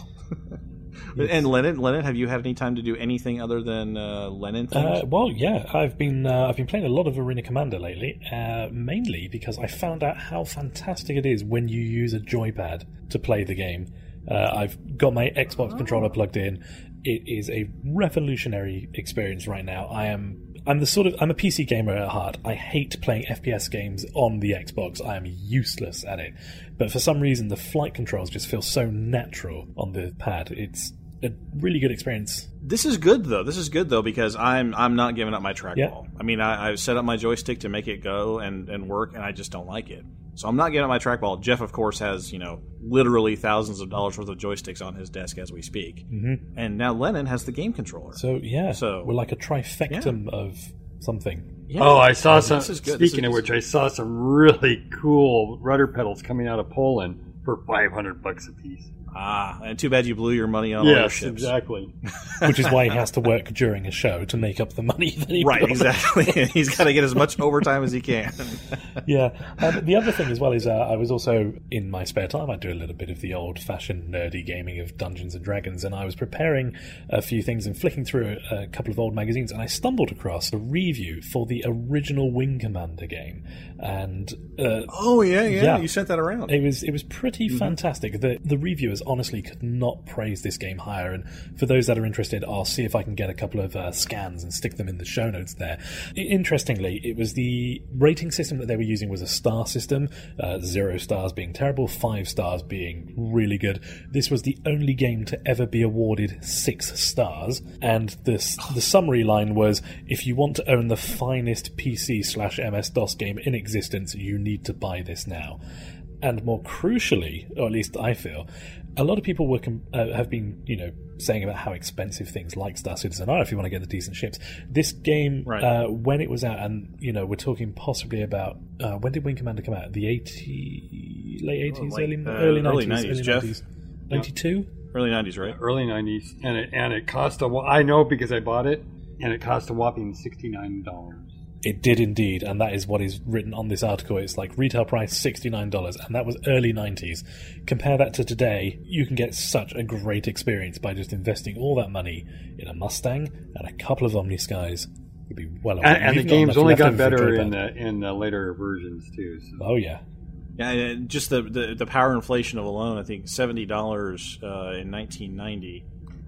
S2: And Lennon, Lennon, have you had any time to do anything other than uh, Lennon things?
S1: Uh, well, yeah, I've been uh, I've been playing a lot of Arena Commander lately, uh, mainly because I found out how fantastic it is when you use a joypad to play the game. Uh, I've got my Xbox controller plugged in. It is a revolutionary experience right now. I am I'm the sort of I'm a PC gamer at heart. I hate playing FPS games on the Xbox. I am useless at it. But for some reason, the flight controls just feel so natural on the pad. It's a really good experience.
S2: This is good though. This is good though because I'm I'm not giving up my trackball.
S1: Yeah.
S2: I mean, I, I've set up my joystick to make it go and, and work, and I just don't like it. So I'm not getting up my trackball. Jeff, of course, has you know literally thousands of dollars worth of joysticks on his desk as we speak, mm-hmm. and now Lennon has the game controller.
S1: So yeah,
S2: So-
S1: we're like a trifectum of something.
S2: Yeah.
S3: Oh, I saw
S2: This
S3: some.
S2: is good. This
S3: Speaking
S2: is-
S3: of which, I saw some really cool rudder pedals coming out of Poland for five hundred bucks a piece.
S2: Ah, and too bad you blew your money on all your
S3: Yes,
S2: ships.
S3: exactly.
S1: which is why he has to work during a show to make up the money that he
S2: Right,
S1: put
S2: exactly. He's got to get as much overtime as he can.
S1: Yeah. Um, the other thing as well is uh, I was also in my spare time. I do a little bit of the old-fashioned nerdy gaming of Dungeons and Dragons, and I was preparing a few things and flicking through a, a couple of old magazines, and I stumbled across a review for the original Wing Commander game, and uh,
S2: oh yeah, yeah,
S1: Yeah.
S2: You sent that around.
S1: it was it was pretty fantastic. The the reviewers honestly could not praise this game higher. And for those that are interested, I'll see if I can get a couple of uh, scans and stick them in the show notes there. Interestingly, it was the rating system that they were using was a star system. Uh, zero stars being terrible, five stars being really good. This was the only game to ever be awarded six stars. And the the summary line was: If you want to own the finest PC slash MS DOS game in existence, you need to buy this now. And more crucially, or at least I feel, a lot of people were com- uh, have been, you know, saying about how expensive things like Star Citizen are if you want to get the decent ships. This game,
S2: Right.
S1: uh, when it was out, and you know, we're talking possibly about uh, when did Wing Commander come out? The eighty late eighties,
S2: like,
S1: early
S2: uh,
S1: early
S2: early
S1: nineties,
S2: Jeff.
S1: ninety two.
S2: Early '90s, right?
S3: Early nineties, and it and it cost a. wh- I know because I bought it, and it cost a whopping sixty nine dollars.
S1: It did indeed, and that is what is written on this article. It's like retail price sixty nine dollars, and that was early nineties. Compare that to today, you can get such a great experience by just investing all that money in a Mustang and a couple of Omni Skies. You'd be well.
S3: And, and the
S1: you've got
S3: game's only
S1: left
S3: got
S1: over for a
S3: better in the in the later versions too. So.
S1: Oh yeah,
S2: Yeah, and just the, the the power inflation of alone, I think seventy dollars uh, in 1990,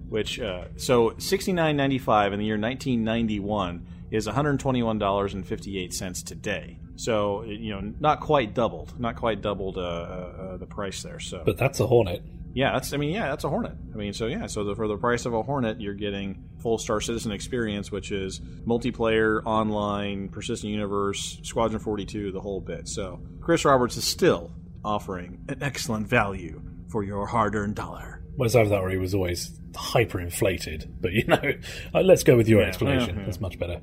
S2: which uh, so sixty nine ninety five in the year 1991 is one hundred twenty one dollars and fifty eight cents today. So you know, not quite doubled, not quite doubled uh, uh, the price there. So
S1: but that's a Hornet.
S2: yeah, that's I mean yeah, that's a Hornet. I mean so yeah, so the, for the price of a Hornet, you're getting full Star Citizen experience, which is multiplayer, online, persistent universe, Squadron 42, the whole bit. So Chris Roberts is still offering an excellent value for your hard-earned dollar.
S1: Whereas either that or he was always hyper-inflated, But you know, uh, let's go with your
S2: Yeah,
S1: explanation.
S2: yeah, yeah.
S1: That's much better.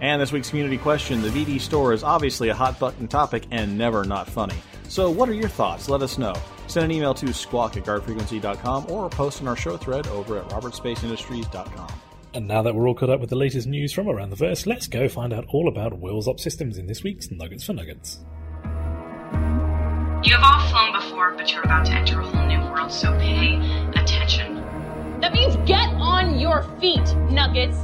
S2: And this week's community question: The VD store is obviously a hot button topic and never not funny. So, what are your thoughts? Let us know. Send an email to squawk at guardfrequency.com or post in our show thread over at robertspaceindustriescom.
S1: And now that we're all caught up with the latest news from around the verse, let's go find out all about WillsOp Systems in this week's Nuggets for Nuggets.
S9: You have all flown before, but you're about to enter a whole new world, so pay attention.
S10: That means get on your feet, Nuggets.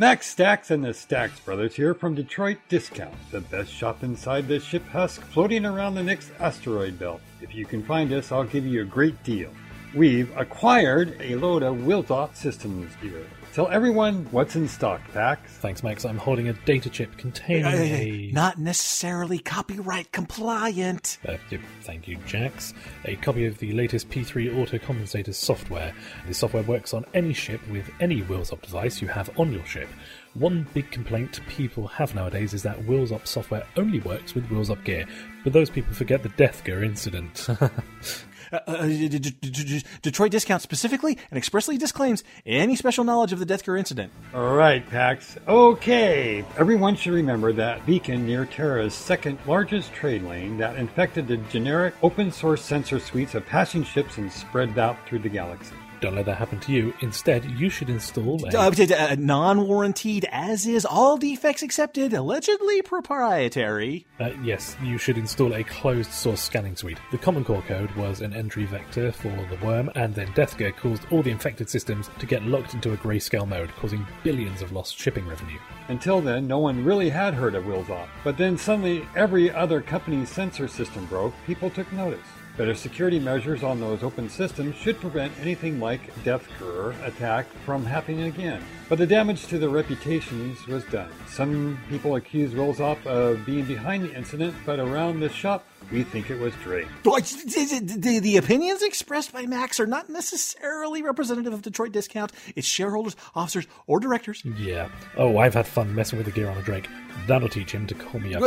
S3: Max Stacks and the Stacks Brothers here from Detroit Discount, the best shop inside the ship husk floating around the Nyx asteroid belt. If you can find us, I'll give you a great deal. We've acquired a load of WillsOp systems gear. Tell everyone what's in stock, Pax.
S1: Thanks, Max. I'm holding a data chip containing a.
S2: Not necessarily copyright compliant.
S1: Uh, thank you, Jax. A copy of the latest P3 auto compensator software. This software works on any ship with any WillsOp device you have on your ship. One big complaint people have nowadays is that WillsOp software only works with WillsOp gear, but those people forget the Death Gear incident.
S2: Uh, uh, D- Detroit Discount specifically and expressly disclaims any special knowledge of the Death Gear incident.
S3: All right, Pax. Okay. Everyone should remember that beacon near Terra's second largest trade lane that infected the generic open source sensor suites of passing ships and spread out through the galaxy.
S1: Don't let that happen to you. Instead, you should install a.
S2: Uh, d- d- uh, non-warranted, as is, all defects accepted, allegedly proprietary.
S1: Uh, yes, you should install a closed source scanning suite. The Common Core code was an entry vector for the worm, and then Deathgear caused all the infected systems to get locked into a grayscale mode, causing billions of lost shipping revenue.
S3: Until then, no one really had heard of WillsOp. But then suddenly, every other company's sensor system broke. People took notice. Better security measures on those open systems should prevent anything like Deathgear attack from happening again. But the damage to their reputations was done. Some people accuse WillsOp of being behind the incident, but around the shop, we think it was Drake.
S2: The, the opinions expressed by Max are not necessarily representative of Detroit Discount, its shareholders, officers, or directors.
S1: Yeah. Oh, I've had fun messing with the gear on a Drake. That'll teach him to call me up.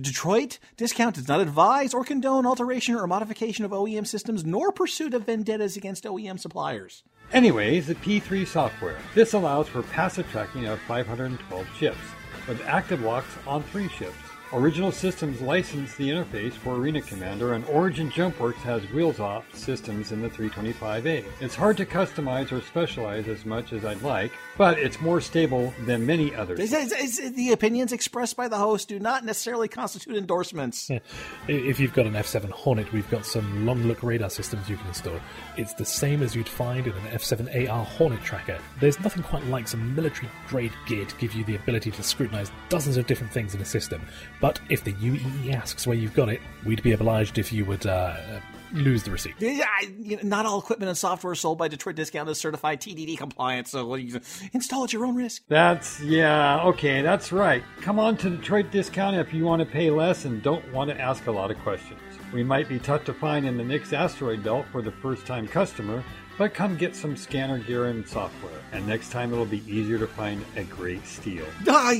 S2: Detroit Discount does not advise or condone alteration or modification of OEM systems nor pursuit of vendettas against OEM suppliers.
S3: Anyways, the P3 software. This allows for passive tracking of 512 ships, with active locks on three ships. Original Systems licensed the interface for Arena Commander, and Origin Jumpworks has WillsOp systems in the 325A. It's hard to customize or specialize as much as I'd like, but it's more stable than many others.
S2: It's- it's- it's- The opinions expressed by the host do not necessarily constitute endorsements.
S1: Yeah. If you've got an F7 Hornet, we've got some long look radar systems you can install. It's the same as you'd find in an F7AR Hornet tracker. There's nothing quite like some military grade gear to give you the ability to scrutinize dozens of different things in a system. But if the UEE asks where you've got it, we'd be obliged if you would uh, uh, lose the receipt.
S2: Yeah, I- you know, not all equipment and software sold by Detroit Discount is certified TDD compliant, so you install at your own risk.
S3: That's, yeah, okay, that's right. Come on to Detroit Discount if you want to pay less and don't want to ask a lot of questions. We might be tough to find in the Nyx asteroid belt for the first time customer, but come get some scanner gear and software. And next time it'll be easier to find a great steal.
S2: Ah,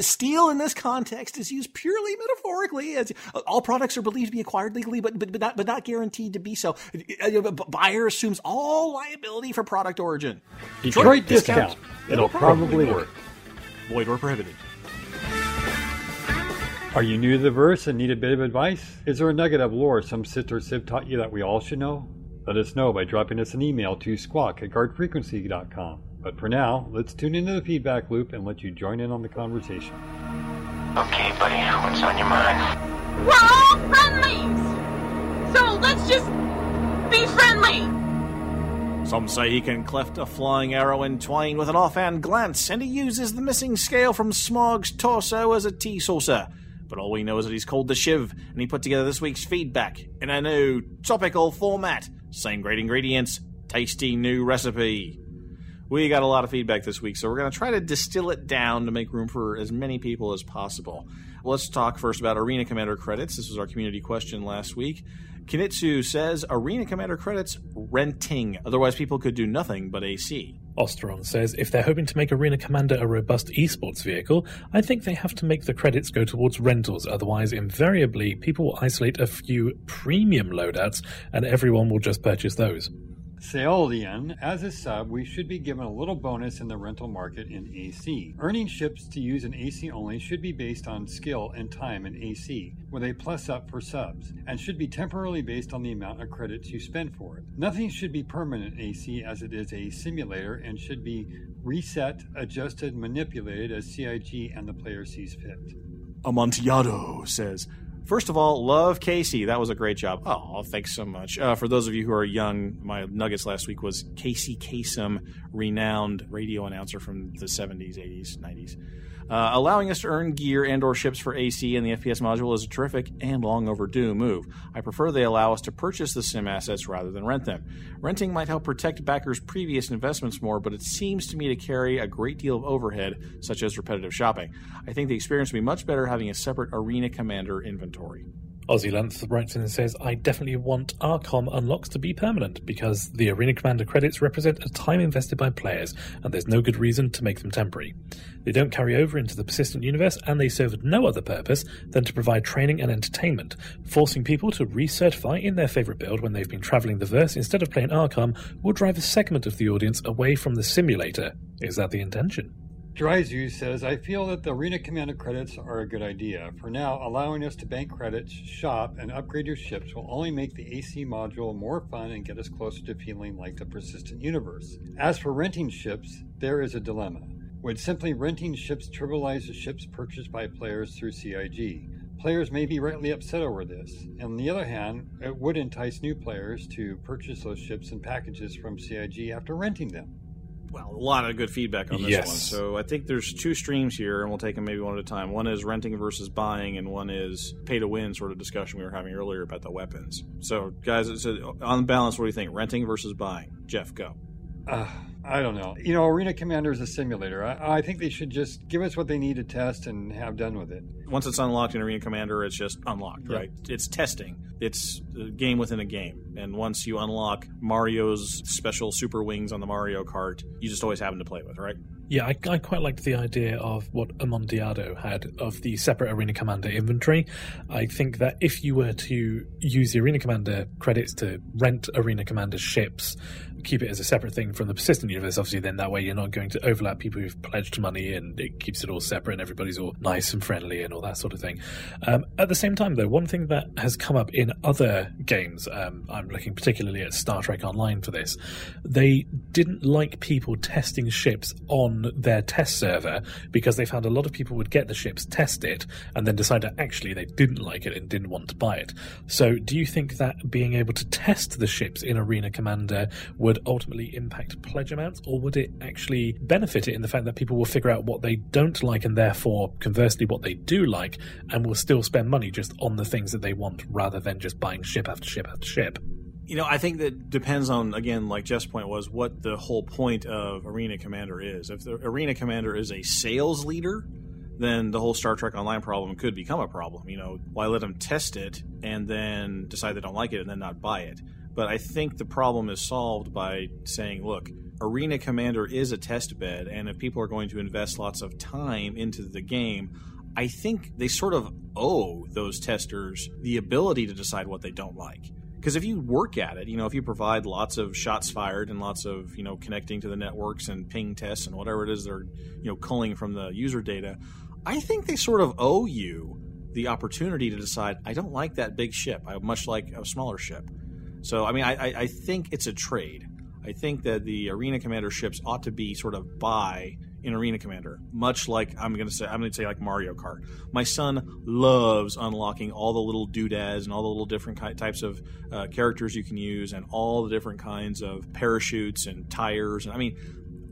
S2: Steal in this context is used purely metaphorically, as all products are believed to be acquired legally, but but, but, not, but not guaranteed to be so. Uh, uh, Buyer assumes all liability for product origin.
S3: Detroit Discount. It'll probably work.
S2: Void or prohibited.
S3: Are you new to the verse and need a bit of advice? Is there a nugget of lore some Cit or Civ taught you that we all should know? Let us know by dropping us an email to squawk at guardfrequency.com. But for now, let's tune into the feedback loop and let you join in on the conversation.
S5: Okay, buddy, what's on your mind?
S10: We're all friendlies! So let's just be friendly!
S2: Some say he can cleft a flying arrow in twain with an offhand glance, and he uses the missing scale from Smaug's torso as a tea saucer. But all we know is that he's called the Shiv, and he put together this week's feedback in a new topical format. Same great ingredients, tasty new recipe. We got a lot of feedback this week, so we're going to try to distill it down to make room for as many people as possible. Let's talk first about Arena Commander credits. This was our community question last week. Kinitsu says Arena Commander credits renting, otherwise, people could do nothing but AC.
S1: Osteron says if they're hoping to make Arena Commander a robust esports vehicle, I think they have to make the credits go towards rentals, otherwise, invariably, people will isolate a few premium loadouts and everyone will just purchase those.
S3: Seolian, as a sub, we should be given a little bonus in the rental market in AC. Earning ships to use in AC only should be based on skill and time in AC, with a plus up for subs, and should be temporarily based on the amount of credits you spend for it. Nothing should be permanent in AC as it is a simulator and should be reset, adjusted, manipulated as CIG and the player sees fit.
S2: Amontillado says, First of all, love Casey. That was a great job. Oh, thanks so much. Uh, for those of you who are young, my nuggets last week was Casey Kasem, renowned radio announcer from the 70s, 80s, 90s. Uh, allowing us to earn gear and or ships for AC and the FPS module is a terrific and long overdue move. I prefer they allow us to purchase the sim assets rather than rent them. Renting might help protect backers' previous investments more, but it seems to me to carry a great deal of overhead, such as repetitive shopping. I think the experience would be much better having a separate Arena Commander inventory.
S1: Length writes in and says, I definitely want Arcom unlocks to be permanent because the Arena Commander credits represent a time invested by players, and there's no good reason to make them temporary. They don't carry over into the persistent universe, and they serve no other purpose than to provide training and entertainment. Forcing people to recertify in their favorite build when they've been traveling the verse instead of playing Arcom will drive a segment of the audience away from the simulator. Is that the intention?
S3: Dryzu says, I feel that the Arena Commander credits are a good idea. For now, allowing us to bank credits, shop, and upgrade your ships will only make the AC module more fun and get us closer to feeling like the persistent universe. As for renting ships, there is a dilemma. Would simply renting ships trivialize the ships purchased by players through CIG? Players may be rightly upset over this. On the other hand, it would entice new players to purchase those ships and packages from CIG after renting them.
S2: Well, a lot of good feedback on this
S1: Yes.
S2: one. So I think there's two streams here, and we'll take them maybe one at a time. One is renting versus buying, and one is pay to win sort of discussion we were having earlier about the weapons. So, guys, it's on balance, what do you think? Renting versus buying? Jeff, go.
S3: Uh, I don't know. You know, Arena Commander is a simulator. I, I think they should just give us what they need to test and have done with it.
S2: Once it's unlocked in Arena Commander, it's just unlocked,
S3: Yeah.
S2: right? It's testing. It's a game within a game. And once you unlock Mario's special super wings on the Mario Kart, you just always have them to play with, right?
S1: Yeah, I, I quite liked the idea of what Amontillado had of the separate Arena Commander inventory. I think that if you were to use the Arena Commander credits to rent Arena Commander ships, keep it as a separate thing from the persistent universe, obviously, then that way you're not going to overlap people who've pledged money and it keeps it all separate and everybody's all nice and friendly and all that sort of thing. Um, at the same time, though, one thing that has come up in other games, um, I'm looking particularly at Star Trek Online for this, they didn't like people testing ships on their test server because they found a lot of people would get the ships, test it, and then decide that actually they didn't like it and didn't want to buy it. So, do you think that being able to test the ships in Arena Commander would ultimately impact pledge amounts, or would it actually benefit it in the fact that people will figure out what they don't like and therefore, conversely, what they do like, and will still spend money just on the things that they want rather than just buying ship after ship after ship?
S2: You know, I think that depends on again, like Jeff's point was, what the whole point of Arena Commander is. If the Arena Commander is a sales leader, then the whole Star Trek Online problem could become a problem. You know, why let them test it and then decide they don't like it and then not buy it? But I think the problem is solved by saying, look, Arena Commander is a test bed, and if people are going to invest lots of time into the game, I think they sort of owe those testers the ability to decide what they don't like because if you work at it, you know, if you provide lots of shots fired and lots of you know connecting to the networks and ping tests and whatever it is they're you know culling from the user data, I think they sort of owe you the opportunity to decide I don't like that big ship. I much like a smaller ship. So I mean, I, I, think it's a trade. I think that the arena commander ships ought to be sort of buy an Arena Commander, much like I'm going to say I'm going to say like Mario Kart. My son loves unlocking all the little doodads and all the little different ki- types of uh, characters you can use and all the different kinds of parachutes and tires. And I mean,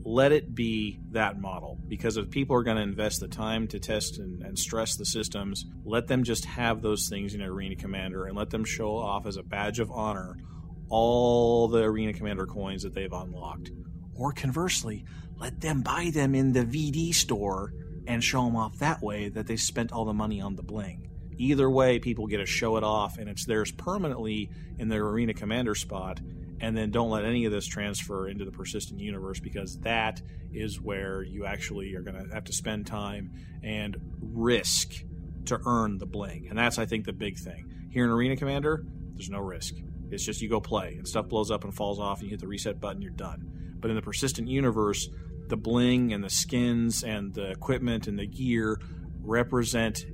S2: let it be that model because if people are going to invest the time to test and, and stress the systems, let them just have those things in Arena Commander and let them show off as a badge of honor all the Arena Commander coins that they've unlocked. Or conversely, let them buy them in the VD store and show them off that way that they spent all the money on the bling. Either way, people get to show it off and it's theirs permanently in their Arena Commander spot. And then don't let any of this transfer into the persistent universe because that is where you actually are going to have to spend time and risk to earn the bling. And that's, I think, the big thing. Here in Arena Commander, there's no risk. It's just you go play and stuff blows up and falls off and you hit the reset button, you're done. But in the persistent universe, the bling and the skins and the equipment and the gear represent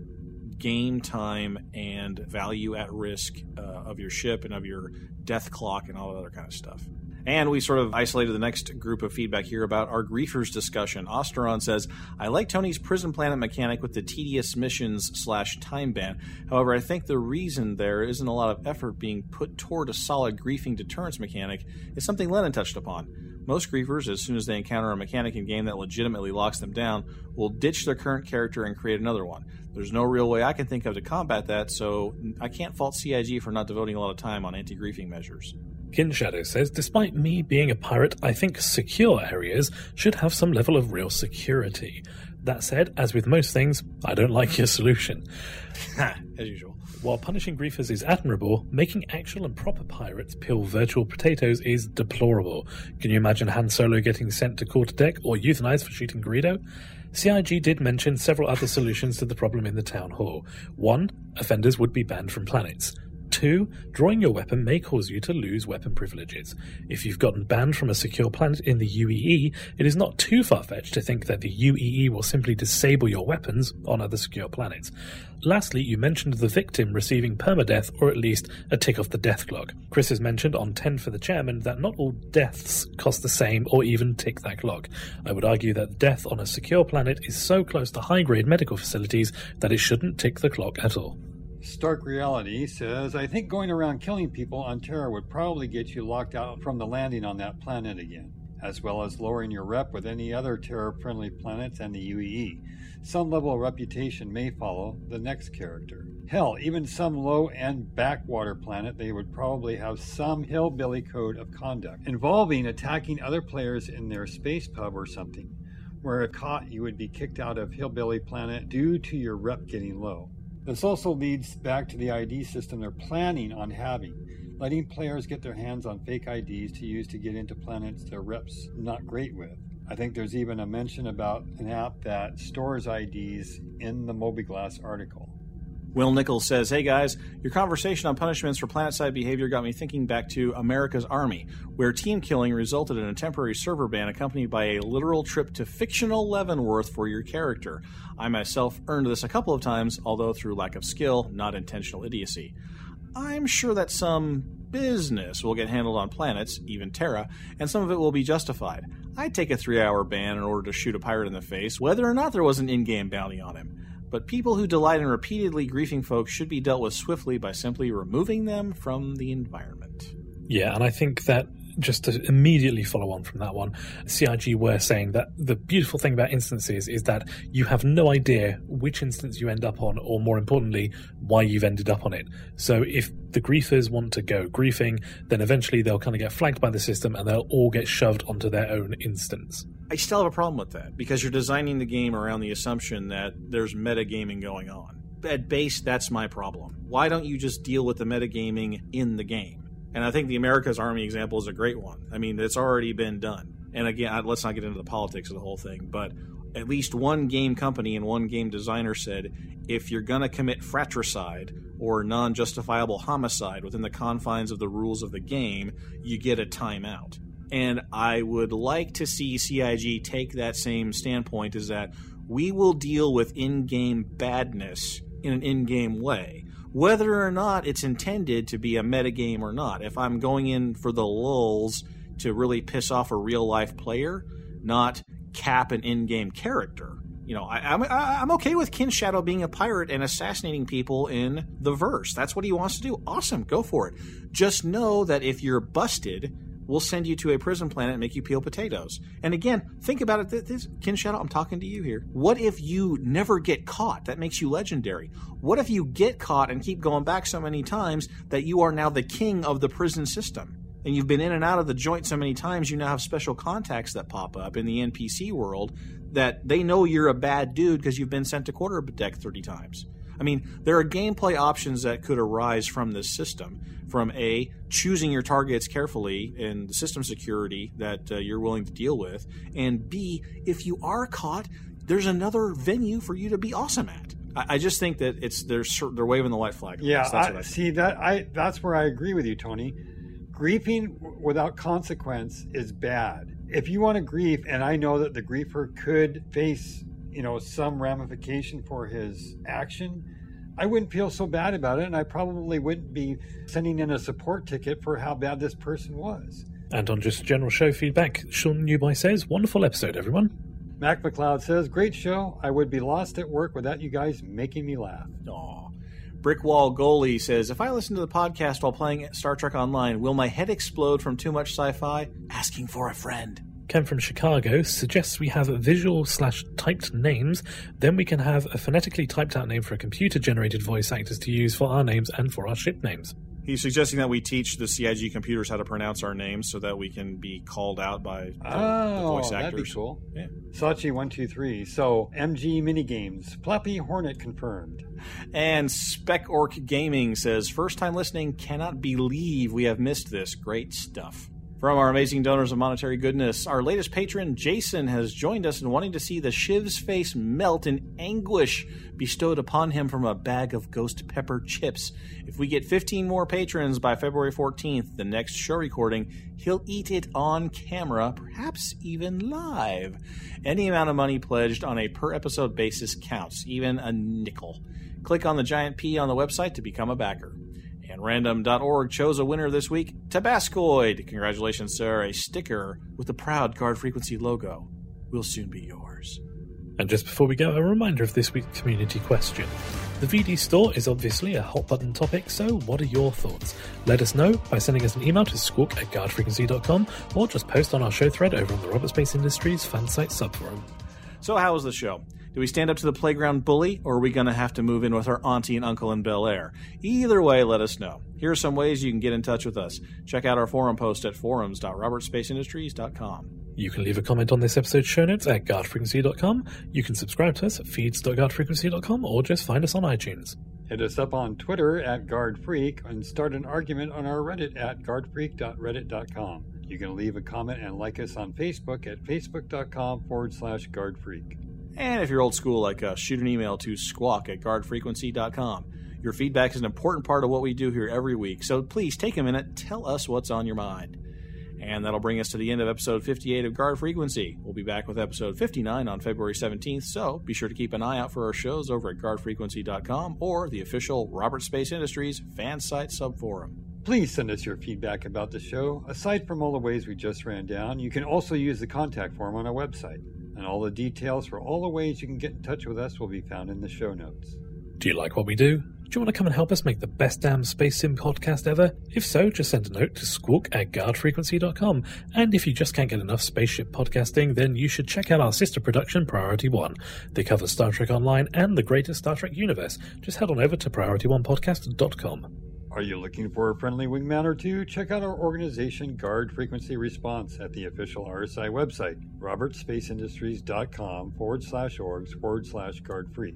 S2: game time and value at risk uh, of your ship and of your death clock and all that other kind of stuff. And we sort of isolated the next group of feedback here about our griefers discussion. Osteron says, I like Tony's prison planet mechanic with the tedious missions slash time ban. However, I think the reason there isn't a lot of effort being put toward a solid griefing deterrence mechanic is something Lennon touched upon. Most griefers, as soon as they encounter a mechanic in game that legitimately locks them down, will ditch their current character and create another one. There's no real way I can think of to combat that, so I can't fault CIG for not devoting a lot of time on anti griefing measures.
S1: Kinshadow says, despite me being a pirate, I think secure areas should have some level of real security. That said, as with most things, I don't like your solution.
S2: as usual.
S1: While punishing griefers is admirable, making actual and proper pirates peel virtual potatoes is deplorable. Can you imagine Han Solo getting sent to quarterdeck or euthanized for shooting Greedo? CIG did mention several other solutions to the problem in the town hall. One, offenders would be banned from planets. Two, drawing your weapon may cause you to lose weapon privileges. If you've gotten banned from a secure planet in the UEE, it is not too far fetched to think that the UEE will simply disable your weapons on other secure planets. Lastly, you mentioned the victim receiving permadeath or at least a tick off the death clock. Chris has mentioned on 10 for the chairman that not all deaths cost the same or even tick that clock. I would argue that death on a secure planet is so close to high grade medical facilities that it shouldn't tick the clock at all.
S3: Stark Reality says, I think going around killing people on Terra would probably get you locked out from the landing on that planet again. as well as lowering your rep with any other Terra friendly planets and the UEE. Some level of reputation may follow the next character. Hell, even some low end backwater planet, they would probably have some hillbilly code of conduct involving attacking other players in their space pub or something. Where if caught, you would be kicked out of Hillbilly Planet due to your rep getting low. This also leads back to the ID system they're planning on having, letting players get their hands on fake IDs to use to get into planets their reps not great with. I think there's even a mention about an app that stores IDs in the mobiGlas article.
S2: Will Nichols says, Hey guys, your conversation on punishments for planet side behavior got me thinking back to America's Army, where team killing resulted in a temporary server ban accompanied by a literal trip to fictional Leavenworth for your character. I myself earned this a couple of times, although through lack of skill, not intentional idiocy. I'm sure that some business will get handled on planets, even Terra, and some of it will be justified. I'd take a three hour ban in order to shoot a pirate in the face, whether or not there was an in game bounty on him but people who delight in repeatedly griefing folks should be dealt with swiftly by simply removing them from the environment.
S1: Yeah, and I think that just to immediately follow on from that one, CIG were saying that the beautiful thing about instances is that you have no idea which instance you end up on, or more importantly, why you've ended up on it. So if the griefers want to go griefing, then eventually they'll kind of get flagged by the system and they'll all get shoved onto their own instance.
S2: I still have a problem with that because you're designing the game around the assumption that there's metagaming going on. At base, that's my problem. Why don't you just deal with the metagaming in the game? And I think the America's Army example is a great one. I mean, it's already been done. And again, let's not get into the politics of the whole thing, but at least one game company and one game designer said if you're going to commit fratricide or non justifiable homicide within the confines of the rules of the game, you get a timeout. And I would like to see CIG take that same standpoint is that we will deal with in game badness in an in game way, whether or not it's intended to be a metagame or not. If I'm going in for the lulls to really piss off a real life player, not cap an in game character. You know, I, I'm, I'm okay with Kin Shadow being a pirate and assassinating people in the verse. That's what he wants to do. Awesome, go for it. Just know that if you're busted, we'll send you to a prison planet and make you peel potatoes. And again, think about it. This, Kin Shadow, I'm talking to you here. What if you never get caught? That makes you legendary. What if you get caught and keep going back so many times that you are now the king of the prison system? And you've been in and out of the joint so many times, you now have special contacts that pop up in the NPC world that they know you're a bad dude because you've been sent to quarter deck 30 times. I mean, there are gameplay options that could arise from this system. From A, choosing your targets carefully and the system security that uh, you're willing to deal with, and B, if you are caught, there's another venue for you to be awesome at. I, I just think that it's they're they're waving the white flag.
S3: Yeah,
S2: I,
S3: I see that. I that's where I agree with you, Tony. Griefing without consequence is bad. If you want to grief, and I know that the griefer could face you know some ramification for his action I wouldn't feel so bad about it, and I probably wouldn't be sending in a support ticket for how bad this person was.
S1: And on just general show feedback, Sean Newby says, Wonderful episode, everyone.
S3: Mac McLeod says, Great show. I would be lost at work without you guys making me laugh.
S2: Aw. Brickwall Goalie says, If I listen to the podcast while playing Star Trek Online, will my head explode from too much sci fi? Asking for a friend.
S1: Ken from Chicago suggests we have visual slash typed names, then we can have a phonetically typed out name for a computer generated voice actors to use for our names and for our ship names.
S2: He's suggesting that we teach the CIG computers how to pronounce our names so that we can be called out by the,
S3: oh,
S2: the voice actors.
S3: That'd be cool.
S2: Yeah.
S3: Sachi123. So, MG Minigames. Flappy Hornet confirmed.
S2: And Spec Orc Gaming says, First time listening, cannot believe we have missed this. Great stuff. From our amazing donors of monetary goodness, our latest patron, Jason, has joined us in wanting to see the Shiv's face melt in anguish bestowed upon him from a bag of ghost pepper chips. If we get 15 more patrons by February 14th, the next show recording, he'll eat it on camera, perhaps even live. Any amount of money pledged on a per episode basis counts, even a nickel. Click on the giant P on the website to become a backer. And random.org chose a winner this week, Tabascoid. Congratulations, sir. A sticker with the proud guard frequency logo will soon be yours.
S1: And just before we go, a reminder of this week's community question. The VD store is obviously a hot button topic, so what are your thoughts? Let us know by sending us an email to squawk at guardfrequency.com or just post on our show thread over on the Robert Space Industries fansite subforum.
S2: So, how was the show? Do we stand up to the playground bully, or are we going to have to move in with our auntie and uncle in Bel Air? Either way, let us know. Here are some ways you can get in touch with us. Check out our forum post at forums.robertspaceindustriescom.
S1: You can leave a comment on this episode's show notes at guardfrequency.com. You can subscribe to us at feeds.guardfrequency.com or just find us on iTunes.
S3: Hit us up on Twitter at GuardFreak and start an argument on our Reddit at guardfreak.reddit.com. You can leave a comment and like us on Facebook at facebook.com forward slash guardfreak.
S2: And if you're old school like us, shoot an email to squawk at guardfrequency.com. Your feedback is an important part of what we do here every week, so please take a minute, tell us what's on your mind. And that'll bring us to the end of episode 58 of Guard Frequency. We'll be back with episode 59 on February 17th, so be sure to keep an eye out for our shows over at guardfrequency.com or the official Robert Space Industries fan site subforum.
S3: Please send us your feedback about the show. Aside from all the ways we just ran down, you can also use the contact form on our website. And all the details for all the ways you can get in touch with us will be found in the show notes.
S1: Do you like what we do? Do you want to come and help us make the best damn Space Sim podcast ever? If so, just send a note to squawk at guardfrequency.com. And if you just can't get enough spaceship podcasting, then you should check out our sister production, Priority One. They cover Star Trek Online and the greatest Star Trek universe. Just head on over to PriorityOnePodcast.com.
S3: Are you looking for a friendly wingman or two? Check out our organization, Guard Frequency Response, at the official RSI website, robertspaceindustries.com forward slash orgs forward slash guard freak.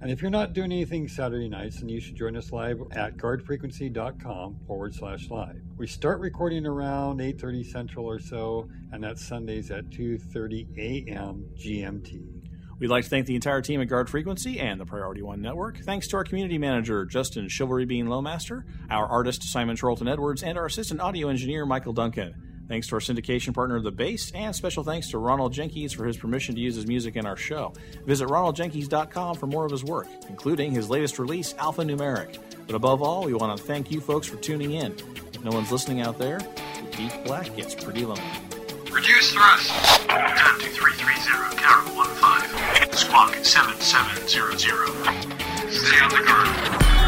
S3: And if you're not doing anything Saturday nights, then you should join us live at guardfrequency.com forward slash live. We start recording around 8.30 Central or so, and that's Sundays at 2.30 a.m. GMT.
S2: We'd like to thank the entire team at Guard Frequency and the Priority One Network. Thanks to our community manager, Justin Chivalry Bean Lowmaster, our artist, Simon Charlton Edwards, and our assistant audio engineer, Michael Duncan. Thanks to our syndication partner, The Base, and special thanks to Ronald Jenkins for his permission to use his music in our show. Visit ronaldjenkins.com for more of his work, including his latest release, Alphanumeric. But above all, we want to thank you folks for tuning in. If no one's listening out there, the deep black gets pretty lonely.
S11: Reduce thrust. 12330, Carol 15. Squawk 7700. Stay on the guard.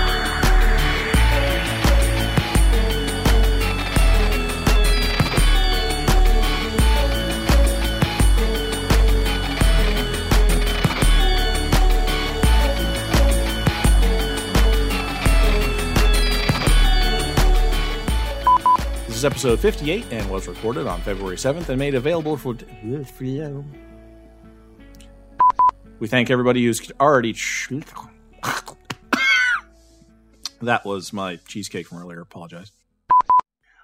S2: Is episode 58 and was recorded on February 7th and made available for. We thank everybody who's already. that was my cheesecake from earlier. Apologize.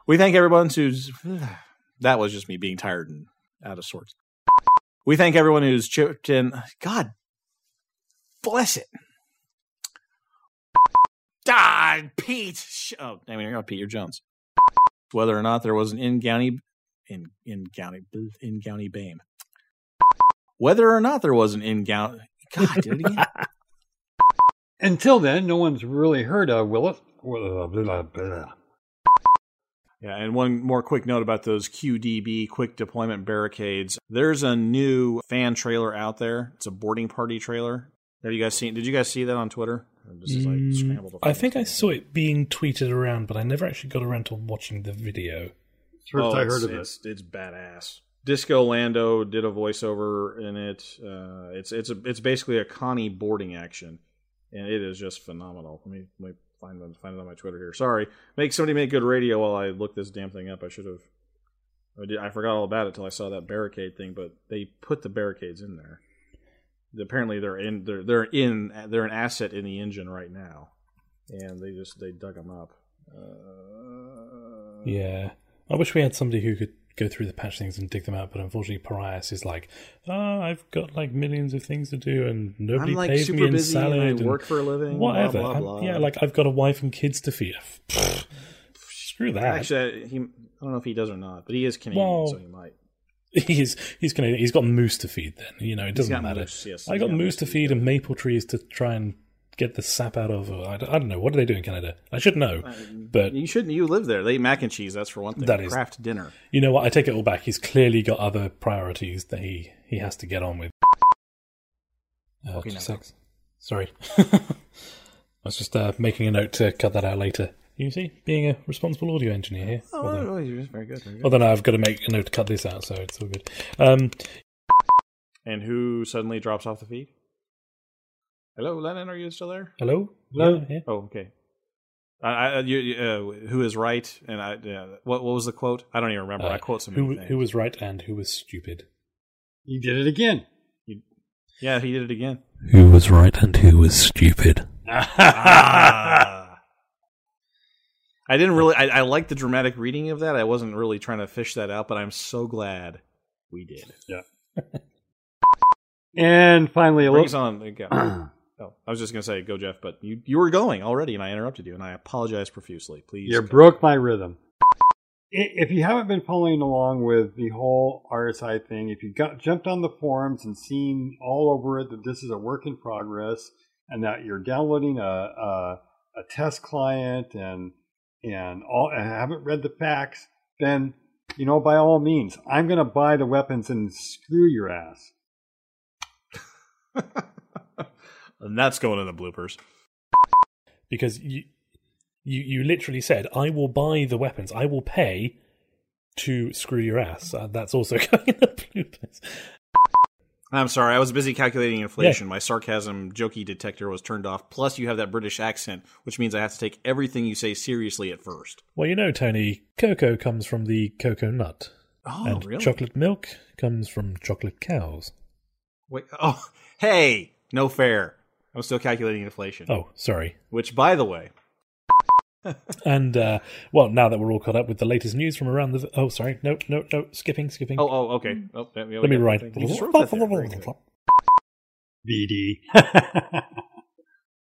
S2: We thank everyone who's. That was just me being tired and out of sorts. We thank everyone who's chipped in. God bless it. Ah, Pete. Oh, damn you're not Pete. You're Jones. Whether or not there was an in county, in in county, in county BAME. Whether or not there was an in county. God, did it again.
S3: Until then, no one's really heard of Willis.
S2: Yeah, and one more quick note about those QDB quick deployment barricades. There's a new fan trailer out there. It's a boarding party trailer. Have you guys seen? Did you guys see that on Twitter? I'm just like
S1: Mm,
S2: scrambled
S1: I
S2: find
S1: think I saw it being tweeted around, but I never actually got around to watching the video.
S2: Oh,
S3: I heard of it.
S2: it's, It's badass. Disco Lando did a voiceover in it. Uh, it's it's a, it's basically a Connie boarding action, and it is just phenomenal. Let me, let me find them, find it on my Twitter here. Sorry, make somebody make good radio while I look this damn thing up. I should have. I, did, I forgot all about it till I saw that barricade thing, but they put the barricades in there. Apparently, they're in they're they're in they're an asset in the engine right now, and they just they dug them up. Uh,
S1: Yeah. I wish we had somebody who could go through the patch things and dig them out, but unfortunately, Parias is like, oh, I've got like millions of things to do, and nobody
S2: like
S1: pays me in
S2: busy and
S1: salad. and
S2: work for a living.
S1: Whatever.
S2: Blah, blah, blah.
S1: Yeah, like I've got a wife and kids to feed. Screw that.
S2: Actually, he, I don't know if he does or not, but he is Canadian,
S1: Well,
S2: so he might.
S1: He's he's gonna he's got moose to feed. Then you know it doesn't matter.
S2: moose, yes,
S1: I got moose to feed and maple trees to try and get the sap out of. I don't, I don't know what do they do in Canada. I should know, but
S2: You shouldn't. You live there. They eat mac and cheese. That's for one thing.
S1: That is-
S2: Kraft dinner.
S1: you know what? I take it all back. He's clearly got other priorities that he he has to get on with. Uh,
S2: Okay,
S1: just. Sorry. I was just uh, making a note to cut that out later. You see, being a responsible audio engineer here.
S2: Oh,
S1: Well
S2: oh, you're very good. Very good.
S1: Well, then I've got to make a note to cut this out, so it's all good. Um,
S2: And who suddenly drops off the feed? Hello, Lennon. Are you still there?
S1: hello?
S3: Hello?
S1: Yeah, yeah.
S2: Oh, okay. I, I, you, you, uh, who is right? And I, yeah, what, what was the quote? I don't even remember.
S1: Uh,
S2: I quote so many
S1: who, who was right and who was stupid?
S3: You did it again.
S2: Yeah, he did it again.
S1: Who was right and who was stupid?
S2: I didn't really. I, I like the dramatic reading of that. I wasn't really trying to fish that out, but I'm so glad we did.
S3: Yeah. And finally, a little.
S2: on. Go. oh, I was just gonna say, go, Jeff, but you you were going already, and I interrupted you, and I apologize profusely. Please,
S3: You broke my rhythm. If you haven't been following along with the whole RSI thing, if you got jumped on the forums and seen all over it that this is a work in progress and that you're downloading a a, a test client and and all and haven't read the facts, then you know by all means, I'm going to buy the weapons and screw your ass.
S2: and that's going in the bloopers.
S1: Because you, you, you literally said, "I will buy the weapons. I will pay to screw your ass." Uh, that's also going in the bloopers.
S2: I'm sorry, I was busy calculating inflation. My sarcasm jokey detector was turned off. Plus, you have that British accent, which means I have to take everything you say seriously at first.
S1: Well, you know, Tony, cocoa comes from the cocoa nut,
S2: Oh,
S1: and
S2: really?
S1: chocolate milk comes from chocolate cows.
S2: Wait, oh, hey, no fair. I'm still calculating inflation.
S1: Oh, sorry.
S2: Which, by the way,
S1: And uh, well, now that we're all caught up with the latest news from around the oh, sorry, no, no, no, skipping, skipping.
S2: oh, oh, okay. Oh, yeah,
S1: Let me
S2: yeah,
S1: write.
S2: you just wrote that there. Very.
S3: BD.